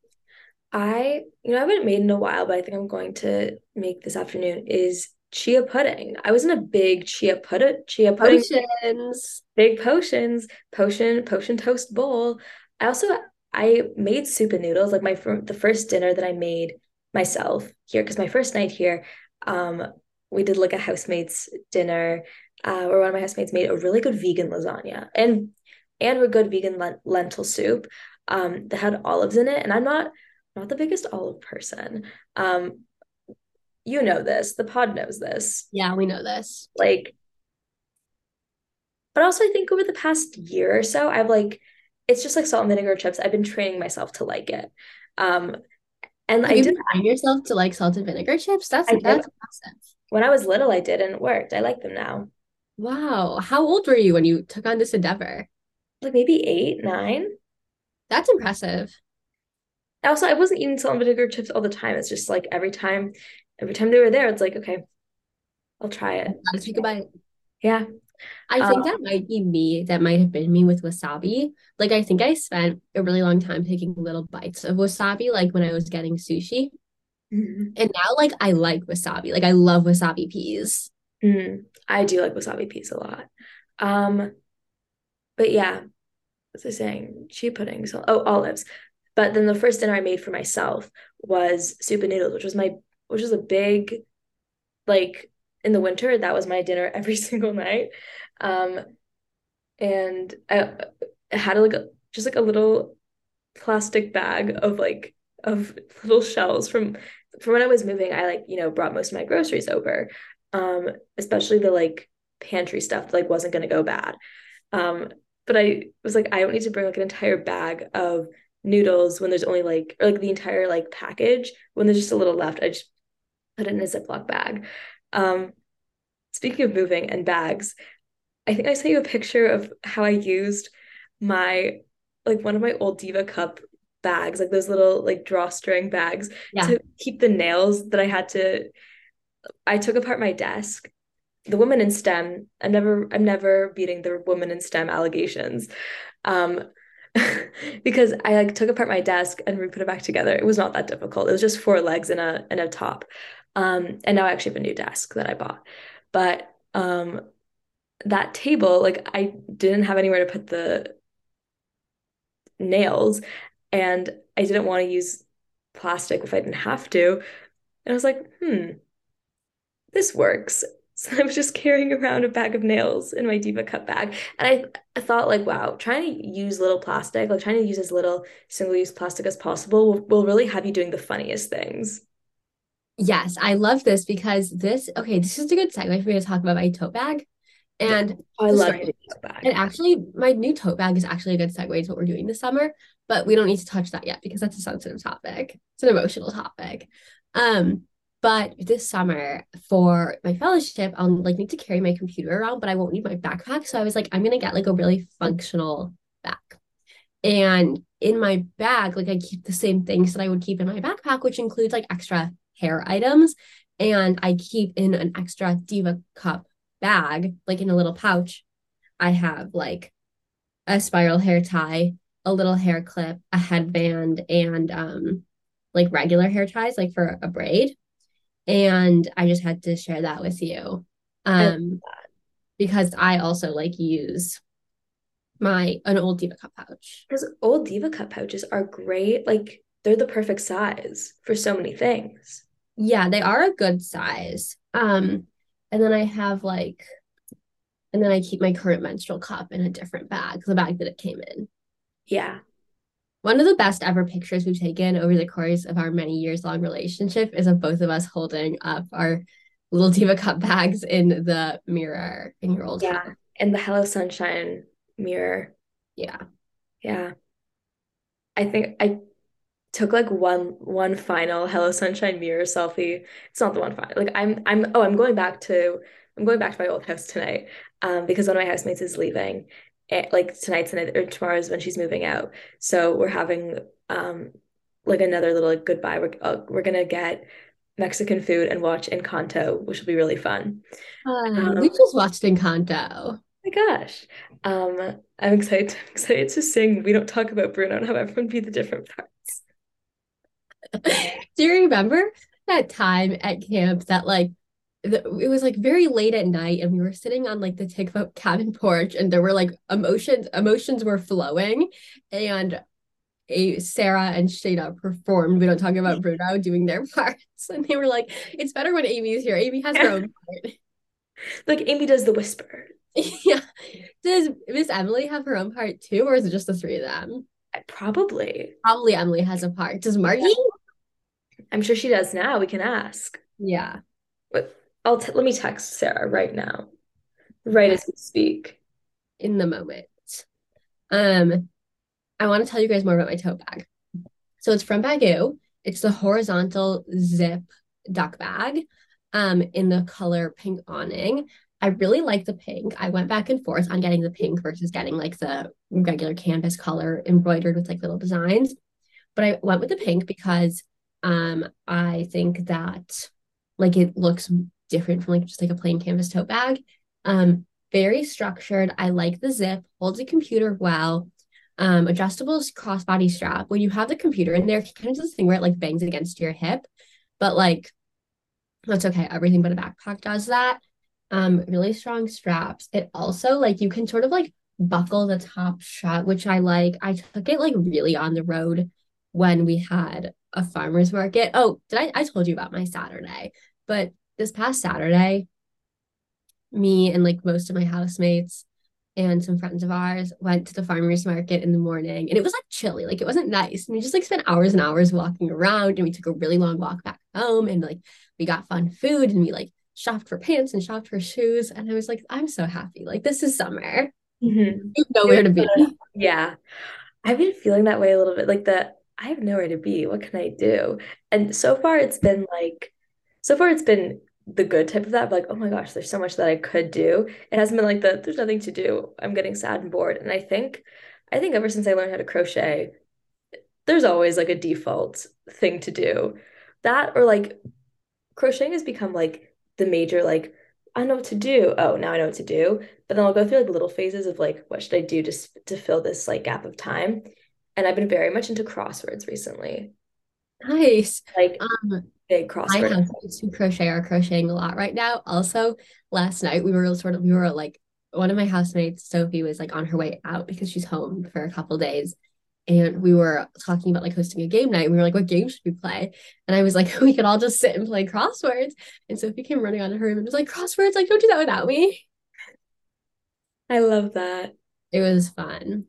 I, you know, I haven't made in a while, but I think I'm going to make this afternoon is chia pudding. I was in a big chia pudding, chia pudding,
Potions.
big potions, potion, potion toast bowl. I also I made soup and noodles, like my the first dinner that I made myself here, because my first night here, um, we did like a housemates dinner, uh, where one of my housemates made a really good vegan lasagna and and a good vegan len- lentil soup, um, that had olives in it. And I'm not not the biggest olive person. Um, you know this, the pod knows this.
Yeah, we know this.
Like, But also I think over the past year or so, I've like it's just like salt and vinegar chips. I've been training myself to like it. Um and
Have
I
you
did
trying yourself to like salt and vinegar chips? That's
I
that's impressive.
when I was little, I did and it worked. I like them now.
Wow. How old were you when you took on this endeavor?
Like maybe eight, nine.
That's impressive.
Also, I wasn't eating salt and vinegar chips all the time. It's just like every time, every time they were there, it's like, okay, I'll try it.
Gotta take a bite.
Yeah.
I think
Um,
that might be me. That might have been me with wasabi. Like I think I spent a really long time taking little bites of wasabi, like when I was getting sushi.
mhm.
And now like I like wasabi. Like I love wasabi peas.
Mm, I do like wasabi peas a lot. Um, but yeah, what's I saying? Chia pudding. So, oh, olives. But then the first dinner I made for myself was soup and noodles, which was my, which was a big, like in the winter, that was my dinner every single night. Um, and I, had like a, just like a little plastic bag of like of little shells from from when I was moving. I like, you know, brought most of my groceries over. Um, especially the like pantry stuff that like wasn't gonna go bad. Um, but I was like, I don't need to bring like an entire bag of noodles when there's only like or like the entire like package when there's just a little left. I just put it in a Ziploc bag. Um, speaking of moving and bags, I think I sent you a picture of how I used my like one of my old Diva Cup bags, like those little like drawstring bags
Yeah.
to keep the nails that I had to I took apart my desk. The woman in STEM, I'm never I'm never beating the woman in STEM allegations. Um because I like took apart my desk and we put it back together. It was not that difficult. It was just four legs and a and a top. Um and now I actually have a new desk that I bought. But um that table, like I didn't have anywhere to put the nails and I didn't want to use plastic if I didn't have to. And I was like, hmm, this works. So I was just carrying around a bag of nails in my Diva Cup bag. And I, I thought like, wow, trying to use little plastic, like trying to use as little single-use plastic as possible will, will really have you doing the funniest things.
Yes, I love this because this, okay, this is a good segue for me to talk about my tote bag. And
Oh, I love
start
your
with-
tote bag.
And actually, my new tote bag is actually a good segue to what we're doing this summer, but we don't need to touch that yet because that's a sensitive topic. It's an emotional topic. Um, but this summer for my fellowship, I'll like need to carry my computer around, but I won't need my backpack. So I was like, I'm gonna get like a really functional bag. And in my bag, like I keep the same things that I would keep in my backpack, which includes like extra hair items. And I keep in an extra Diva cup bag, like in a little pouch. I have like a spiral hair tie, a little hair clip, a headband, and um like regular hair ties, like for a braid. And I just had to share that with you. Um because I also like use my an old Diva cup pouch.
Because old Diva Cup pouches are great. Like they're the perfect size for so many things.
Yeah, they are a good size. Um, and then I have like, and then I keep my current menstrual cup in a different bag, the bag that it came in.
Yeah.
One of the best ever pictures we've taken over the course of our many years long relationship is of both of us holding up our little Diva cup bags in the mirror in your old
Yeah.
house.
And the Hello Sunshine mirror.
Yeah.
Yeah. I think I took like one one final Hello Sunshine mirror selfie. It's not the one final. Like I'm I'm oh I'm going back to I'm going back to my old house tonight. Um because one of my housemates is leaving. Eh, like tonight's tonight or tomorrow's when she's moving out. So we're having um like another little like, goodbye. We're uh, we're gonna get Mexican food and watch Encanto, which will be really fun.
Um, we just watched Encanto.
my gosh. Um, I'm excited. I'm excited to sing We Don't Talk About Bruno and have everyone be the different parts.
Do you remember that time at camp that like the, it was like very late at night and we were sitting on like the Tikva cabin porch and there were like emotions emotions were flowing and a Sarah and Shayna performed. We Don't Talk About mm-hmm. Bruno doing their parts and they were like it's better when Amy's here. Amy has her own part.
Like Amy does the whisper.
yeah. Does Miss Emily have her own part too or is it just the three of them?
Uh, probably.
probably Emily has a part. Does Margie?
I'm sure she does now. We can ask.
yeah.
But I'll t let me text Sarah right now, right as we speak.
in the moment. Um, I want to tell you guys more about my tote bag. So it's from Baggu. It's the horizontal zip duck bag um in the color pink awning. I really like the pink. I went back and forth on getting the pink versus getting like the regular canvas color embroidered with like little designs. But I went with the pink because um I think that like it looks different from like just like a plain canvas tote bag. Um very structured. I like the zip, holds a computer well. Um, adjustable crossbody strap. When you have the computer in there, kind of does this thing where it like bangs against your hip, but like that's okay. Everything but a backpack does that. Um, really strong straps. It also like you can sort of like buckle the top shut, which I like. I took it like really on the road when we had a farmer's market. Oh, did I I told you about my Saturday, but this past Saturday, me and like most of my housemates and some friends of ours went to the farmers market in the morning and it was like chilly like it wasn't nice and we just like spent hours and hours walking around and we took a really long walk back home and like we got fun food and we like shopped for pants and shopped for shoes and i was like i'm so happy like this is summer
Mhm.
nowhere to be
Yeah. I've been feeling that way a little bit. Like the I have nowhere to be. What can I do? And so far it's been like so far it's been the good type of that, like, oh my gosh, there's so much that I could do. It hasn't been like the there's nothing to do. I'm getting sad and bored. And I think I think ever since I learned how to crochet, there's always like a default thing to do. That or like crocheting has become like the major like I know what to do. Oh, now I know what to do. But then I'll go through like little phases of like what should I do just to fill this like gap of time. And I've been very much into crosswords recently.
Nice
Like
um
big
my
crossword.
housemates who crochet are crocheting a lot right now also last night we were sort of we were like one of my housemates sophie was like on her way out because she's home for a couple days and we were talking about like hosting a game night. We were like, what game should we play? And I was like, we could all just sit and play crosswords. And Sophie came running onto her room and was like, crosswords, like, don't do that without me.
I love that.
It was fun.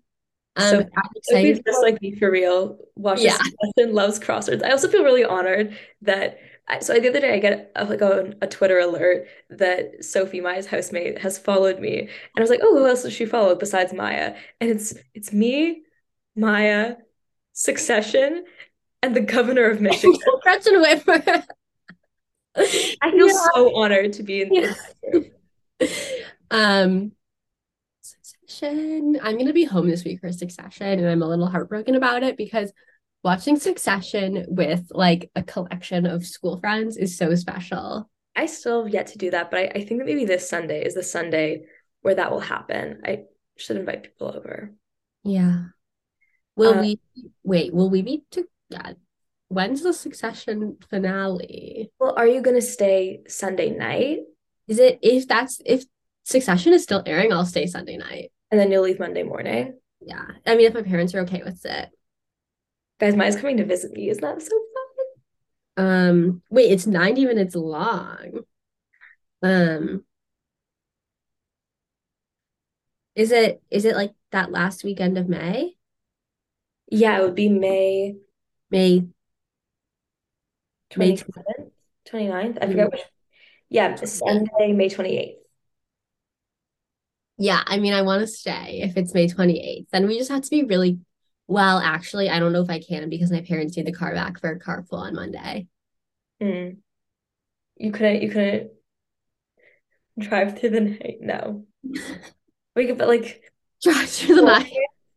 Um,
So
I'm excited.
just like me for real. Watches
Yeah.
Loves crosswords. I also feel really honored that I, so the other day I get a, like a, a Twitter alert that Sophie, Maya's housemate, has followed me, and I was like, oh, who else does she follow besides Maya? And it's it's me, Maya, Succession, and the governor of Michigan.
Gretchen Whitmer.
I feel so honored to be in
Yeah.
this.
Um, Succession. I'm gonna be home this week for Succession, and I'm a little heartbroken about it because watching Succession with like a collection of school friends is so special.
I still have yet to do that, but I, I think that maybe this Sunday is the Sunday where that will happen. I should invite people over.
Yeah. Will
Uh,
we wait? Will we be together? When's the Succession finale?
Well, are you gonna stay Sunday night
Is it if that's if Succession is still airing, I'll stay Sunday night.
And then you'll leave Monday morning?
Yeah. I mean, if my parents are okay with it.
Guys, Maya's coming to visit me. Isn't that so fun?
Um, wait, it's 90 minutes long. Um, is it is it like that last weekend of May?
Yeah, it would be May
May May
27th, 29th. I forget which. Yeah, Sunday, May 28th.
Yeah, I mean, I want to stay if it's May 28th. Then we just have to be really well, actually, I don't know if I can because my parents need the car back for a carpool on Monday.
Mm. You couldn't you couldn't drive through the night. No. We could but like
Drive through the night.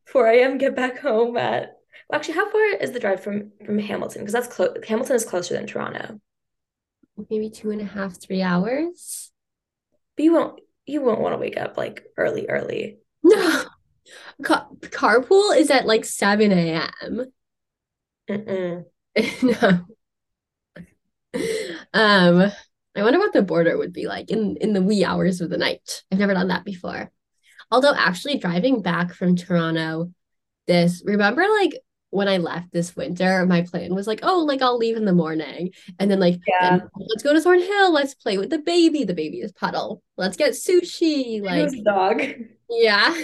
4 a.m. get back home at well, actually how far is the drive from from Hamilton? Because that's close Hamilton is closer than Toronto.
Maybe two and a half, three hours.
But you won't you won't want to wake up like early, early.
No. Ca- carpool is at like 7 a.m.
Mm-mm.
No. Um, I wonder what the border would be like in in the wee hours of the night. I've never done that before. Although actually driving back from Toronto, this remember like when I left this winter, my plan was like, oh, like I'll leave in the morning. And then like
Yeah.
then let's go to Thornhill, let's play with the baby. The baby is Puddle. Let's get sushi. Like,
dog?
yeah.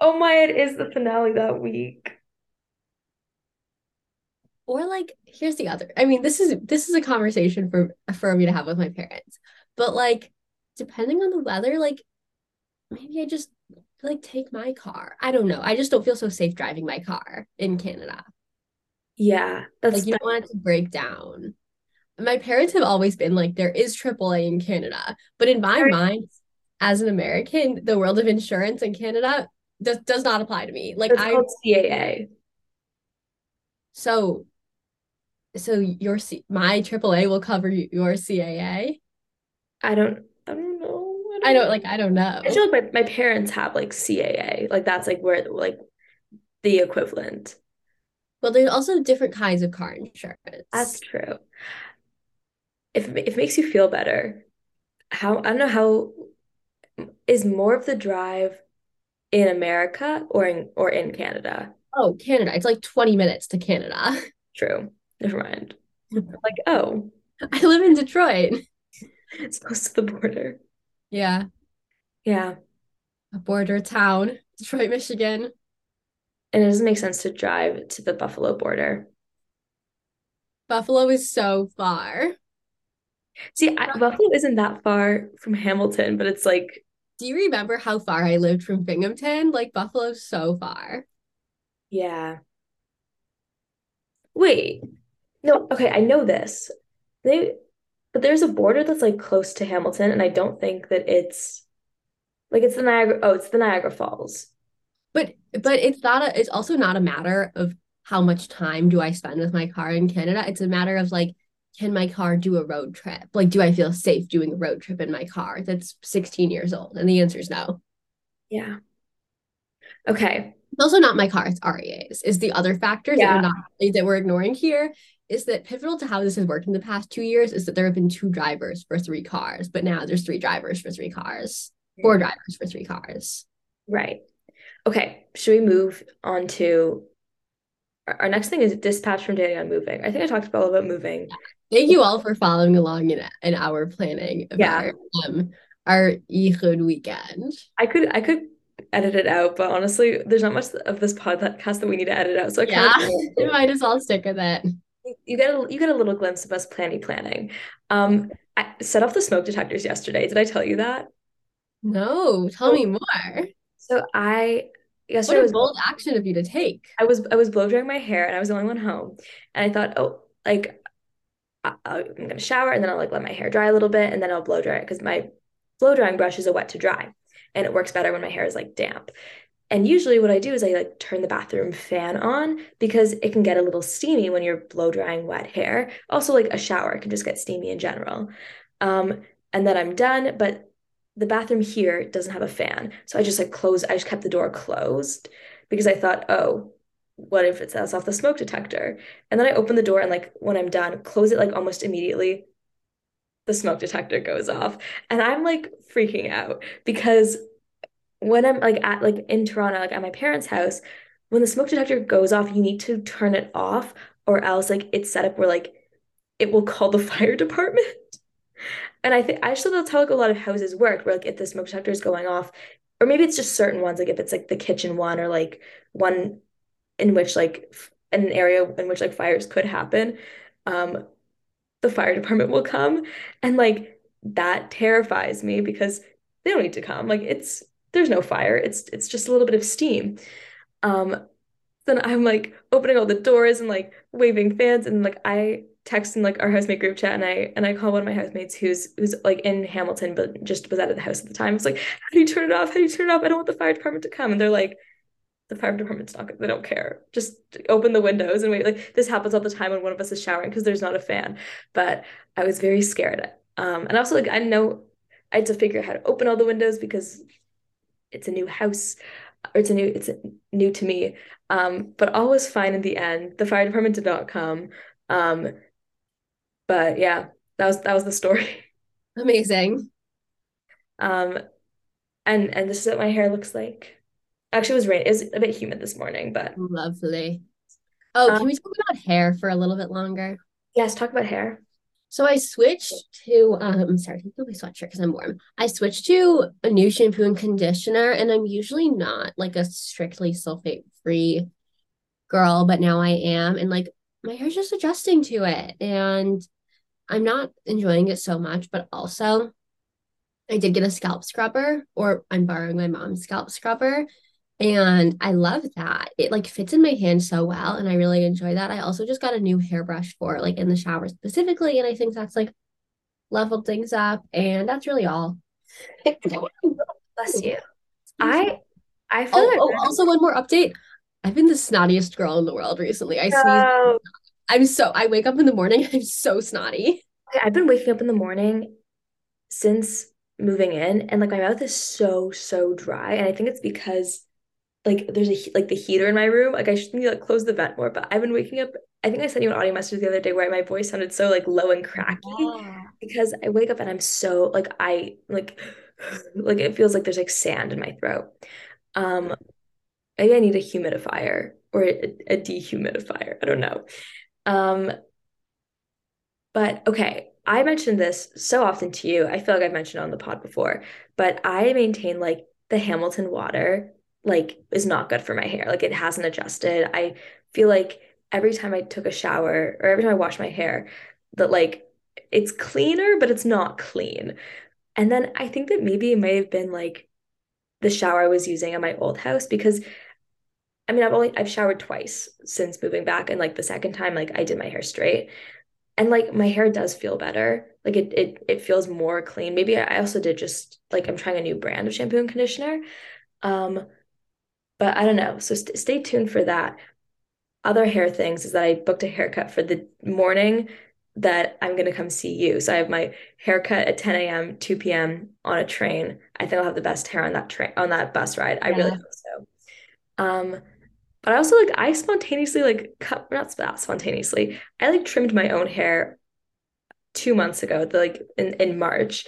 Oh my, it is the finale that week.
Or like, here's the other. I mean, this is this is a conversation for for me to have with my parents. But like, depending on the weather, like maybe I just like take my car. I don't know. I just don't feel so safe driving my car in Canada.
Yeah, that's
Like you don't want it to break down. My parents have always been like, there is AAA in Canada, but in my mind, as an American, the world of insurance in Canada does does not apply to me. Like
it's
I
called CAA.
so so your C my AAA will cover your CAA.
I don't I don't
like I don't know.
I feel like my, my parents have like CAA. Like that's like where like the equivalent.
Well, there's also different kinds of car insurance.
That's true. If if it makes you feel better, how I don't know how is more of the drive in America or in or in Canada?
Oh, Canada. It's like 20 minutes to Canada.
True. Never mind. Like, oh,
I live in Detroit.
it's close to the border.
Yeah,
Yeah.
a border town, Detroit, Michigan.
And it doesn't make sense to drive to the Buffalo border.
Buffalo is so far.
See, I, Buffalo isn't that far from Hamilton, but it's like,
Do you remember how far I lived from Binghamton? Like Buffalo's so far.
yeah. Wait. No, okay, I know this. They, but there's a border that's like close to Hamilton, and I don't think that it's like it's the Niagara. Oh, it's the Niagara Falls.
But but it's not a it's also not a matter of how much time do I spend with my car in Canada. It's a matter of like, can my car do a road trip? Like, do I feel safe doing a road trip in my car that's 16 years old? And the answer is no.
Yeah. Okay.
It's also not my car, it's REA's. Is the other factors that we're not that we're ignoring here is that pivotal to how this has worked in the past two years is that there have been two drivers for three cars, but now there's three drivers for three cars, four drivers for three cars.
Right. Okay. Should we move on to our, next thing is dispatch from dating on moving. I think I talked about a little about moving.
Thank you all for following along in, in our planning of
Yeah.
our, um our Ehud weekend.
I could I could edit it out, but honestly, there's not much of this podcast that we need to edit out. So I
Yeah,
kind of
might as well stick with it.
You get a you get a little glimpse of us planning planning. Um, I set off the smoke detectors yesterday. Did I tell you that?
No, tell me more.
So I
What
yesterday
a
was
bold action of you to take.
I was I was blow drying my hair and I was the only one home. And I thought, oh, like I, I'm gonna shower and then I'll like let my hair dry a little bit and then I'll blow dry it because my blow drying brush is a wet to dry and it works better when my hair is like damp. And usually what I do is I like turn the bathroom fan on because it can get a little steamy when you're blow drying wet hair. Also like a shower can just get steamy in general. Um, and then I'm done, but the bathroom here doesn't have a fan. So I just like close, I just kept the door closed because I thought, oh, what if it sets off the smoke detector? And then I open the door and like when I'm done, close it like almost immediately. The smoke detector goes off. And I'm like freaking out because when I'm like at like in Toronto, like at my parents' house, when the smoke detector goes off, you need to turn it off or else like it's set up where like it will call the fire department. And I think actually that's how like a lot of houses work, where like if the smoke detector is going off, or maybe it's just certain ones, like if it's like the kitchen one or like one in which like f- an area in which like fires could happen, um, the fire department will come. And like that terrifies me because they don't need to come. Like it's there's no fire. It's it's just a little bit of steam. Um, then I'm like opening all the doors and like waving fans and like I text in like our housemate group chat and I and I call one of my housemates who's who's like in Hamilton but just was out of the house at the time. It's like, how do you turn it off? How do you turn it off? I don't want the fire department to come. And they're like, the fire department's not they don't care. Just open the windows and wait. Like this happens all the time when one of us is showering because there's not a fan. But I was very scared. Um, and also like I know I had to figure out how to open all the windows because it's a new house or it's a new it's new to me. Um, but all was fine in the end. The fire department did not come. Um, but yeah, that was that was the story.
Amazing.
Um, and and this is what my hair looks like. Actually, it was rain. It was a bit humid this morning, but
Lovely. Oh,
Um,
can we talk about hair for a little bit longer?
yes, talk about hair.
So I switched to um sorry, off my sweatshirt because I'm warm. I switched to a new shampoo and conditioner, and I'm usually not like a strictly sulfate free girl, but now I am, and like my hair's just adjusting to it, and I'm not enjoying it so much, but also I did get a scalp scrubber, or I'm borrowing my mom's scalp scrubber. And I love that. It like fits in my hand so well. And I really enjoy that. I also just got a new hairbrush for like in the shower specifically. And I think that's like leveled things up. And that's really all.
Bless you. I I feel
Oh,
like
oh, oh also one more update. I've been the snottiest girl in the world recently. I sneeze.
No.
I'm so I wake up in the morning, I'm so snotty.
Okay, I've been waking up in the morning since moving in, and like my mouth is so, so dry. And I think it's because like there's a like the heater in my room. Like I should maybe like close the vent more, but I've been waking up. I think I sent you an audio message the other day where my voice sounded so like low and cracky because I wake up and I'm so like I like like it feels like there's like sand in my throat. Um, maybe I need a humidifier or a, a dehumidifier. I don't know. Um, but okay, I mentioned this so often to you. I feel like I've mentioned it on the pod before, but I maintain like the Hamilton water like is not good for my hair. Like it hasn't adjusted. I feel like every time I took a shower or every time I wash my hair, that like it's cleaner, but it's not clean. And then I think that maybe it may have been like the shower I was using at my old house because I mean I've only I've showered twice since moving back and like the second time like I did my hair straight and like my hair does feel better like it it it feels more clean maybe I also did just like I'm trying a new brand of shampoo and conditioner um but I don't know. So st stay tuned for that. Other hair things is that I booked a haircut for the morning that I'm gonna come see you. So I have my haircut at 10 a.m 2 p.m on a train. I think I'll have the best hair on that train on that bus ride. I really hope so. Um but I also like I spontaneously like cut not sp- spontaneously. I like trimmed my own hair two months ago, the, like in, in March,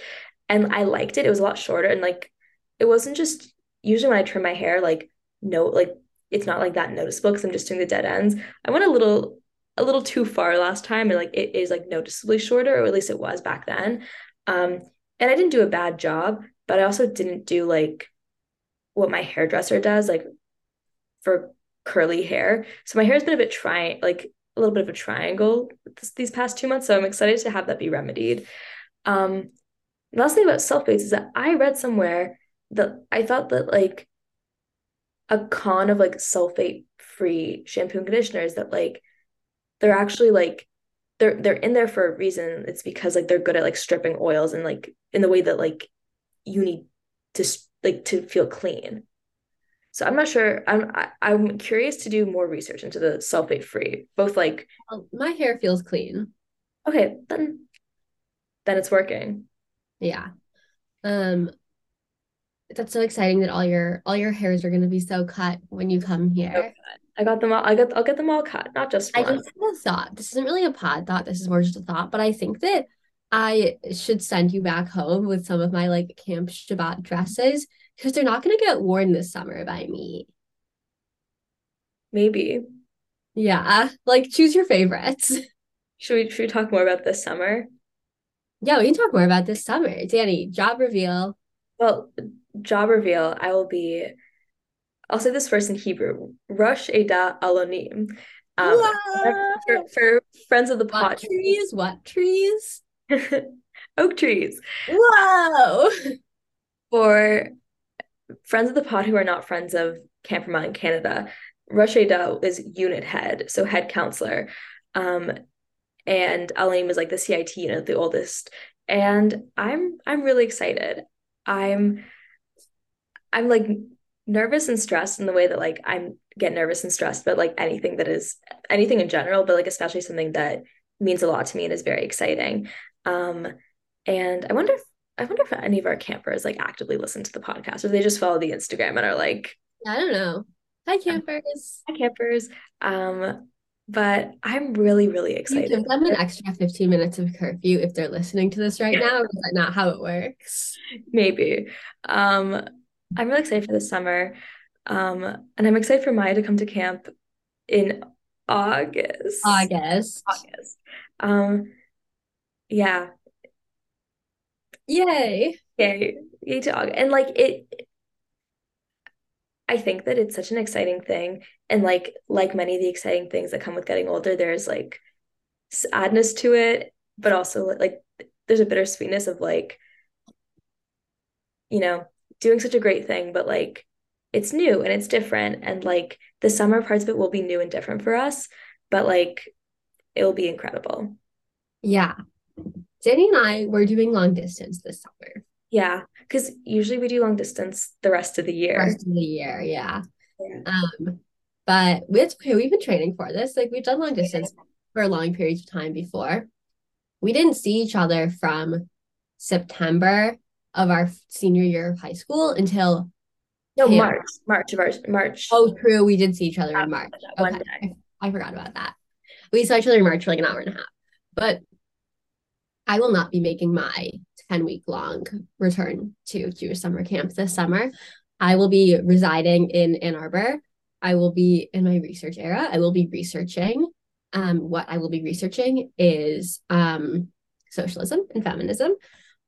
and I liked it. It was a lot shorter. And like it wasn't just usually when I trim my hair, like no, like it's not like that noticeable because I'm just doing the dead ends. I went a little a little too far last time and like it is like noticeably shorter, or at least it was back then. Um, and I didn't do a bad job, but I also didn't do like what my hairdresser does, like for curly hair. So my hair has been a bit tri like a little bit of a triangle this, these past two months. So I'm excited to have that be remedied. Um, last thing about sulfates is that I read somewhere that I thought that like a con of like sulfate free shampoo and conditioner is that like they're actually like they're they're in there for a reason. It's because like they're good at like stripping oils and like in the way that like you need to like to feel clean. So I'm not sure. I'm I, I'm curious to do more research into the sulfate free. Both like
Well, my hair feels clean.
okay, then then it's working.
Yeah. Um, that's so exciting that all your all your hairs are going to be so cut when you come here.
I got them all. I got I'll get them all cut, not just
I just had a thought. This isn't really a pod thought. This is more just a thought, but I think that I should send you back home with some of my like Camp Shabbat dresses because they're not going to get worn this summer by me.
Maybe.
Yeah, like choose your favorites.
Should we should we talk more about this summer?
Yeah, we can talk more about this summer. Dani, job reveal.
Well, job reveal. I will be. I'll say this first in Hebrew. Rosh Eda Alonim. Um, for, for friends of the pod,
trees? What trees?
oak trees.
Whoa.
For friends of the pod who are not friends of Camp Ramah in Canada, Rosh Eda is unit head, so head counselor. Um, and Alonim is like the CIT unit, the oldest. And I'm I'm really excited. I'm I'm like nervous and stressed in the way that like I'm get nervous and stressed but like anything that is anything in general, but like especially something that means a lot to me and is very exciting. Um, and I wonder if I wonder if any of our campers like actively listen to the podcast or they just follow the Instagram and are like,
I don't know. Hi, campers.
hi campers. Um, but I'm really, really
You
excited.
give them an extra 15 minutes of curfew if they're listening to this right now. Is that not how it works?
Maybe. Um, I'm really excited for this summer. Um, and I'm excited for Maya to come to camp in August.
August.
August. Um, yeah.
Yay.
Yay. Yay to August. And like it I think that it's such an exciting thing. And like like many of the exciting things that come with getting older, there's like sadness to it, but also like there's a bittersweetness of like you know, doing such a great thing, but like it's new and it's different. And like the summer parts of it will be new and different for us, but like it will be incredible.
Yeah. Dani and I were doing long distance this summer.
Yeah, because usually we do long distance the rest of the year.
Rest of the year, yeah. yeah. Um, but it's okay. We've been training for this. Like we've done long distance for long periods of time before. We didn't see each other from September of our senior year of high school until
no March, March of our March.
Oh, true. We did see each other in March. Okay. I, I forgot about that. We saw each other in March for like an hour and a half. But I will not be making my 10 week long return to Jewish summer camp this summer. I will be residing in Ann Arbor. I will be in my research era. I will be researching. Um, what I will be researching is um, socialism and feminism.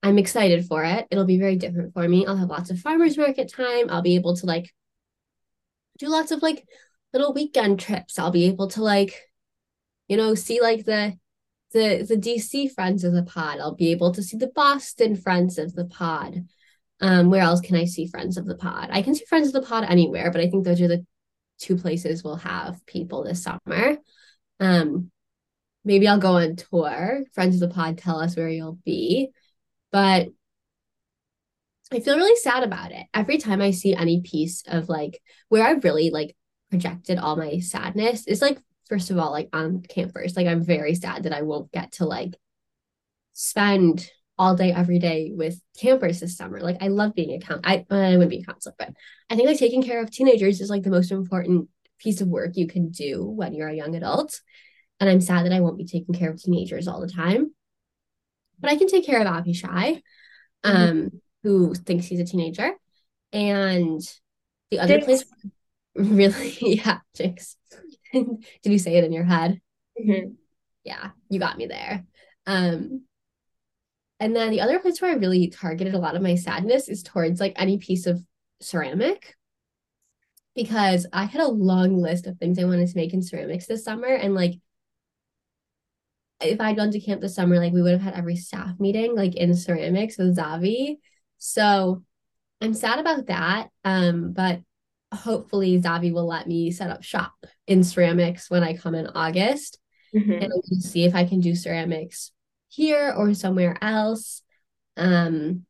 I'm excited for it. It'll be very different for me. I'll have lots of farmers market time. I'll be able to like do lots of like little weekend trips. I'll be able to like, you know, see like the the the DC friends of the pod. I'll be able to see the Boston friends of the pod. Um, where else can I see friends of the pod? I can see friends of the pod anywhere, but I think those are the two places we'll have people this summer. Um, maybe I'll go on tour. Friends of the pod tell us where you'll be. But I feel really sad about it. Every time I see any piece of like where I've really like projected all my sadness is like first of all like on campers. Like I'm very sad that I won't get to like spend all day every day with campers this summer. Like I love being a count. I I wouldn't be a counselor, but I think like taking care of teenagers is like the most important piece of work you can do when you're a young adult. And I'm sad that I won't be taking care of teenagers all the time. But I can take care of Abishai, mm-hmm. um, mm-hmm. who thinks he's a teenager. And the other Jinx. place really, yeah, Jinx. Did you say it in your head? Mm-hmm. Yeah, you got me there. Um, and then the other place where I really targeted a lot of my sadness is towards like any piece of ceramic because I had a long list of things I wanted to make in ceramics this summer. And like, if I'd gone to camp this summer, like we would have had every staff meeting like in ceramics with Zavi. So I'm sad about that. Um, but hopefully Zavi will let me set up shop in ceramics when I come in August. Mm-hmm. And see if I can do ceramics here or somewhere else. Um,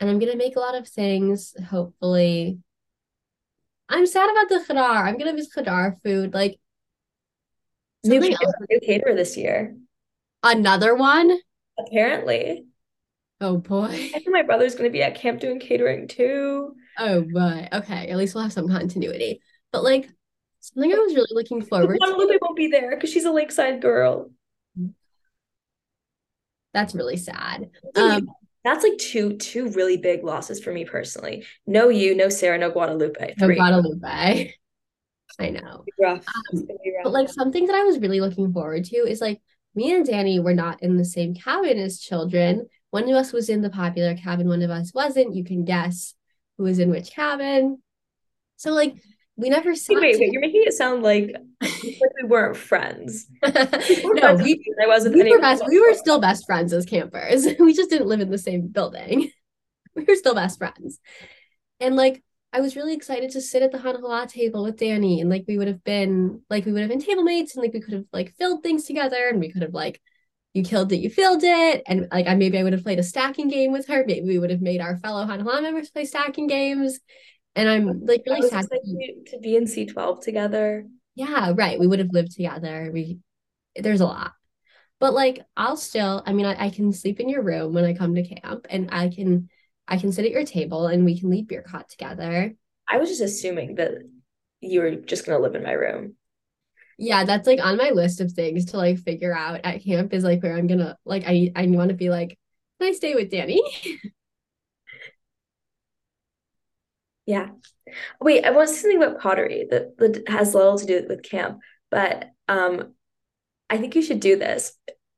and I'm gonna make a lot of things, hopefully. I'm sad about the chadar. I'm gonna miss chadar food. Like
new, new caterer this year.
Another one?
Apparently.
Oh boy.
I think my brother's gonna be at camp doing catering too.
Oh boy. Okay. At least we'll have some continuity. But like something I was really looking forward
to. Guadalupe won't be there because she's a lakeside girl.
That's really sad. Um
that's like two two really big losses for me personally. No you, no Sarah, no Guadalupe.
Three. No Guadalupe. I know. Um, rough. But like something that I was really looking forward to is like me and Dani were not in the same cabin as children. One of us was in the popular cabin, one of us wasn't. You can guess who was in which cabin. So like we never.
Wait, wait, wait, you're making it sound like, like we weren't friends.
We were no, friends we, I wasn't. We were, best, we were still best friends as campers. we just didn't live in the same building. we were still best friends, and like I was really excited to sit at the Hanahala table with Dani and like we would have been like we would have been table mates and like we could have like filled things together and we could have like you killed it, you filled it. And like I maybe I would have played a stacking game with her. Maybe we would have made our fellow Hanahala members play stacking games. And I'm like really sad
to, to be in C12 together.
Yeah, right. We would have lived together. We there's a lot. But like I'll still, I mean, I, I can sleep in your room when I come to camp and I can I can sit at your table and we can leave Birkat together.
I was just assuming that you were just gonna live in my room.
Yeah, that's like on my list of things to like figure out at camp is like where I'm gonna like I I want to be like, can I stay with Dani?
yeah. Wait, I want to say something about pottery that, that has little to do with camp, but um I think you should do this.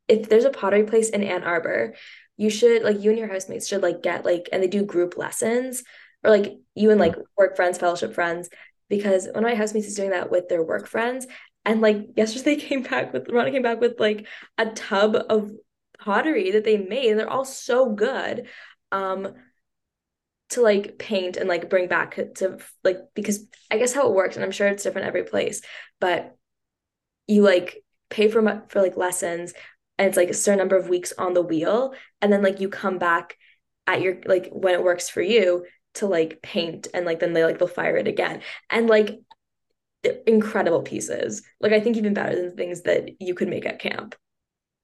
If there's a pottery place in Ann Arbor, you should like you and your housemates should like get like and they do group lessons or like you and like work friends fellowship friends because one of my housemates is doing that with their work friends and like yesterday they came back with Rana came back with like a tub of pottery that they made and they're all so good um to like paint and like bring back to like because I guess how it works, and I'm sure it's different every place, but you like pay for for like lessons and it's like a certain number of weeks on the wheel and then like you come back at your like when it works for you to like paint and like then they like they'll fire it again. And like incredible pieces. Like i think even better than things that you could make at camp.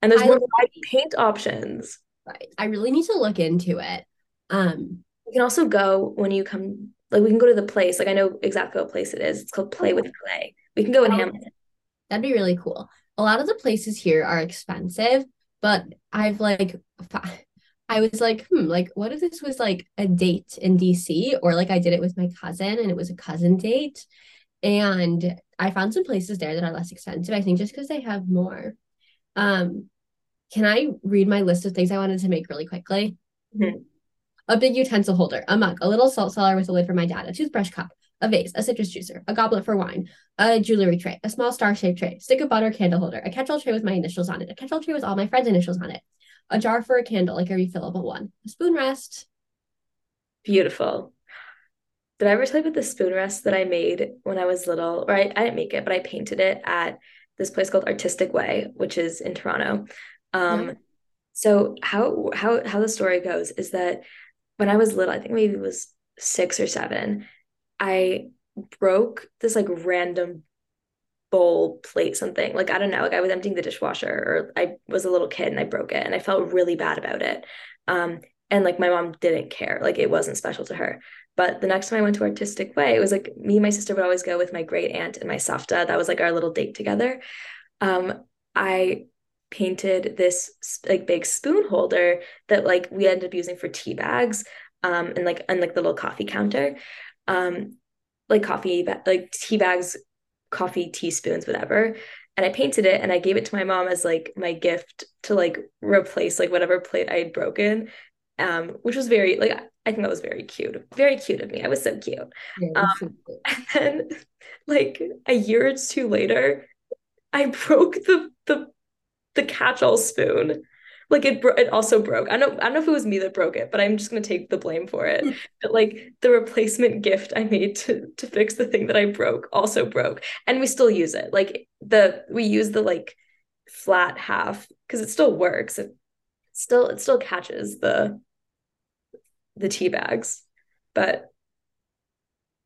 And there's I more paint options.
Right. I really need to look into it. Um
you can also go when you come like we can go to the place. Like i know exactly what place it is. It's called play with oh. clay. We can go in oh, hamilton.
That'd be really cool a lot of the places here are expensive but i've like I was like, hmm, like, what if this was like a date in DC or like I did it with my cousin and it was a cousin date? And I found some places there that are less expensive, I think just because they have more. Um, can I read my list of things I wanted to make really quickly? Mm-hmm. A big utensil holder, a mug, a little salt cellar with a lid for my dad, a toothbrush cup, a vase, a citrus juicer, a goblet for wine, a jewelry tray, a small star shaped tray, stick of butter candle holder, a catch all tray with my initials on it, a catch all tray with all my friends' initials on it, a jar for a candle, like a refillable one, a spoon rest.
Beautiful. Did I ever tell you about the spoon rest that I made when I was little? Or I, I didn't make it, but I painted it at this place called Artistic Way, which is in Toronto. Um, yeah. So how how how the story goes is that when I was little, I think maybe it was six or seven, I broke this like random bowl plate something like i don't know like i was emptying the dishwasher or i was a little kid and i broke it and i felt really bad about it. Um and like my mom didn't care like it wasn't special to her. But the next time i went to artistic way it was like me and my sister would always go with my great aunt and my safta. That was like our little date together. Um i painted this like big spoon holder that like we ended up using for tea bags um and like and like the little coffee counter um like coffee like tea bags coffee teaspoons, whatever. And I painted it and I gave it to my mom as like my gift to like replace like whatever plate I had broken. Um, which was very like I think that was very cute. Very cute of me. I was so cute. Yeah, um, and then like a year or two later, I broke the the the catch-all spoon like it bro- it also broke. I don't I don't know if it was me that broke it, but I'm just gonna take the blame for it. But like the replacement gift I made to to fix the thing that I broke also broke, and we still use it. Like the we use the like flat half because it still works. It still it still catches the the tea bags, but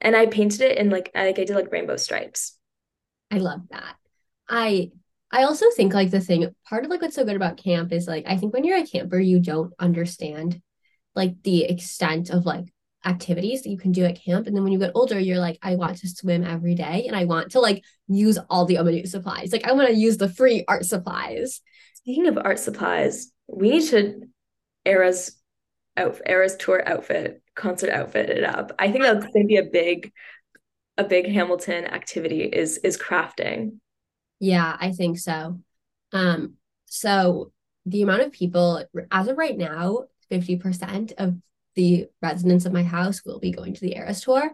and I painted it in like like I did like rainbow stripes.
I love that. I I also think like the thing, part of like what's so good about camp is like I think when you're a camper, you don't understand like the extent of like activities that you can do at camp. And then when you get older, you're like, I want to swim every day and I want to like use all the Omanut supplies. Like I want to use the free art supplies.
Speaking of art supplies, we need to Eras out Eras tour outfit, concert outfit it up. I think that's gonna be a big a big Hamilton activity is is crafting.
Yeah, I think so. Um, so the amount of people, as of right now, 50% of the residents of my house will be going to the Eras tour.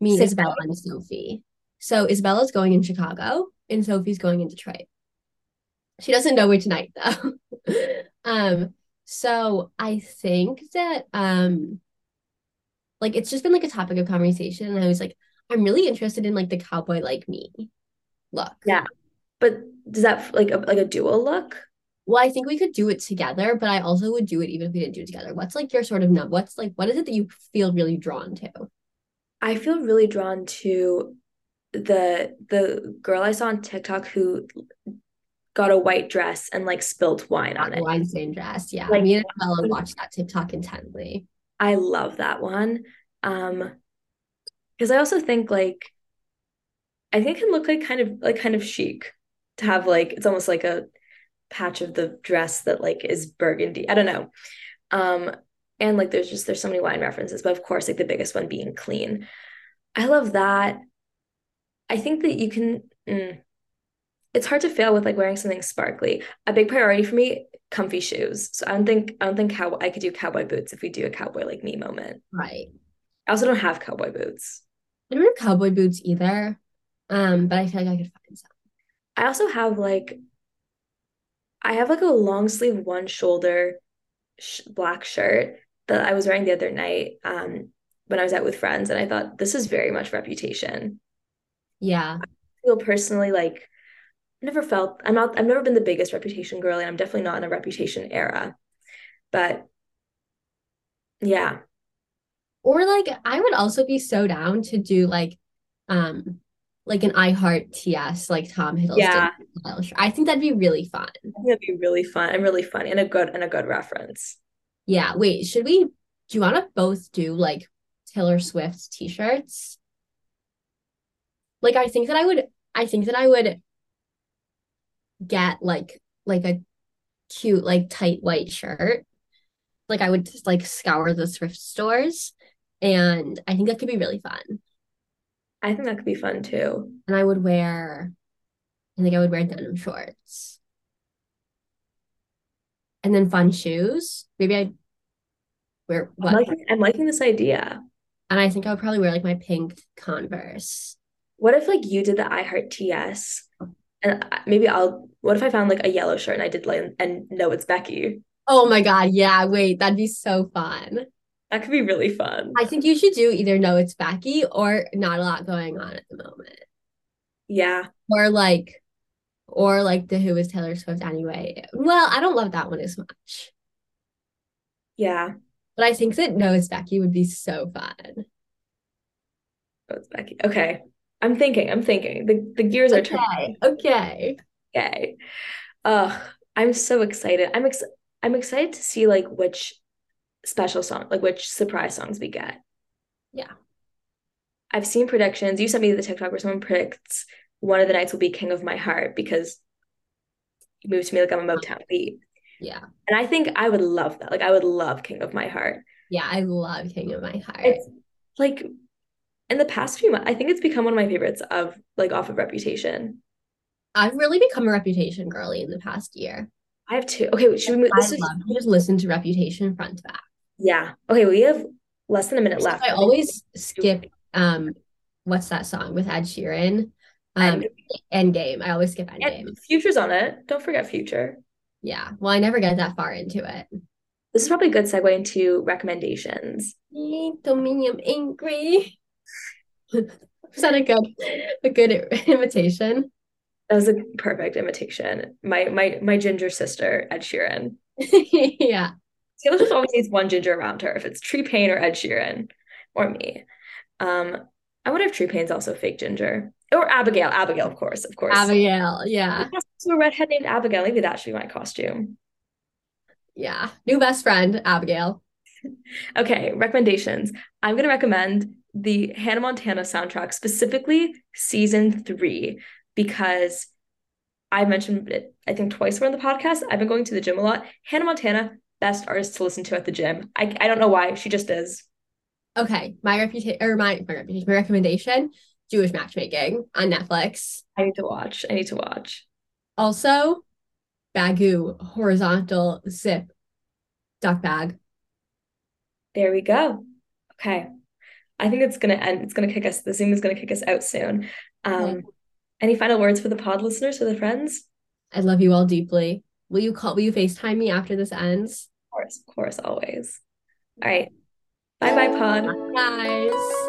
Me, Isabella, and Sophie. So Isabella's going in Chicago and Sophie's going in Detroit. She doesn't know which night though. um, so I think that um like it's just been like a topic of conversation. And I was like, I'm really interested in like the cowboy like me look.
Yeah. But does that like a, like a dual look?
Well, I think we could do it together, but I also would do it even if we didn't do it together. What's like your sort of no? What's like what is it that you feel really drawn to?
I feel really drawn to the the girl I saw on TikTok who got a white dress and like spilled wine on it.
Wine stained dress. Yeah. Like, Me and Bella watched that TikTok intently.
I love that one. Um because I also think like I think it can look like kind of like kind of chic to have like it's almost like a patch of the dress that like is burgundy. I don't know. Um and like there's just there's so many wine references, but of course like the biggest one being clean. I love that. I think that you can mm, it's hard to fail with like wearing something sparkly. A big priority for me, comfy shoes. So I don't think I don't think how I could do cowboy boots if we do a cowboy like me moment.
Right.
I also don't have cowboy boots.
I don't have cowboy boots either. Um, but I feel like I could find some.
I also have like I have like a long sleeve one shoulder sh- black shirt that I was wearing the other night um, when I was out with friends, and I thought this is very much reputation.
Yeah.
I feel personally like I never felt I'm not I've never been the biggest reputation girl, and I'm definitely not in a reputation era. But yeah.
Or like I would also be so down to do like um like an I Heart TS like Tom Hiddleston
Yeah.
I think that'd be really fun.
I think that'd be really fun and really funny and a good and a good reference.
Yeah, wait, should we do you want to both do like Taylor Swift t-shirts? Like I think that I would I think that I would get like like a cute like tight white shirt. Like I would just like scour the thrift stores and I think that could be really fun.
I think that could be fun too.
And I would wear I think I would wear denim shorts. And then fun shoes. Maybe I'd wear
I'm
what
liking, I'm liking this idea.
And I think I would probably wear like my pink Converse.
What if like you did the I Heart TS and maybe I'll what if I found like a yellow shirt and I did like and no it's Becky.
Oh my God. Yeah. Wait, that'd be so fun.
That could be really fun.
I think you should do either No, It's Becky or Not a Lot Going On at the moment.
Yeah.
Or like, or like the Who is Taylor Swift anyway. Well, I don't love that one as much.
Yeah.
But I think that No, It's Becky would be so fun.
Oh, it's Becky. Okay. I'm thinking, I'm thinking. The the gears are turning.
Okay. Okay.
Okay. Uh, I'm so excited. I'm ex I'm excited to see like which special song, like which surprise songs we get.
Yeah.
I've seen predictions. You sent me the TikTok where someone predicts one of the nights will be King of My Heart because you moved to me like I'm a Motown uh-huh. beat.
Yeah.
And I think I would love that. Like I would love King of My Heart.
Yeah. I love King of My Heart.
It's like in the past few months, I think it's become one of my favorites of like off of Reputation.
I've really become a Reputation girly in the past year.
I have two. Okay, should we move?
I
This is
love just listen to Reputation front to back.
Yeah. Okay, we have less than a minute left.
I always skip um what's that song with Ed Sheeran? Um Endgame. I always skip Endgame.
And Future's on it. Don't forget Future.
Yeah. Well, I never get that far into it.
This is probably a good segue into recommendations.
Dominium angry. Was that a good a good invitation?
That was a perfect imitation. My my my ginger sister, Ed Sheeran.
yeah.
Taylor Swift always needs one ginger around her. If it's Tree Paine or Ed Sheeran, or me. Um, I wonder if Tree Paine's also fake ginger. Or Abigail. Abigail, of course, of course.
Abigail. Yeah.
So a redhead named Abigail. Maybe that should be my costume.
Yeah. New best friend, Abigail.
Okay, recommendations. I'm gonna recommend the Hannah Montana soundtrack, specifically season three, because I mentioned it, I think twice on the podcast. I've been going to the gym a lot. Hannah Montana, best artist to listen to at the gym. I, I don't know why. She just is.
Okay. My reputation or my my reputation, my recommendation, Jewish matchmaking on Netflix.
I need to watch. I need to watch.
Also, Baggu horizontal zip duck bag.
There we go. Okay. I think it's gonna end. It's gonna kick us. The Zoom is gonna kick us out soon. Um,
Okay.
any final words for the pod listeners, for the friends?
I love you all deeply. Will you call will you FaceTime me after this ends?
Of course, of course, always. All right. Bye bye, pod.
Bye, Guys.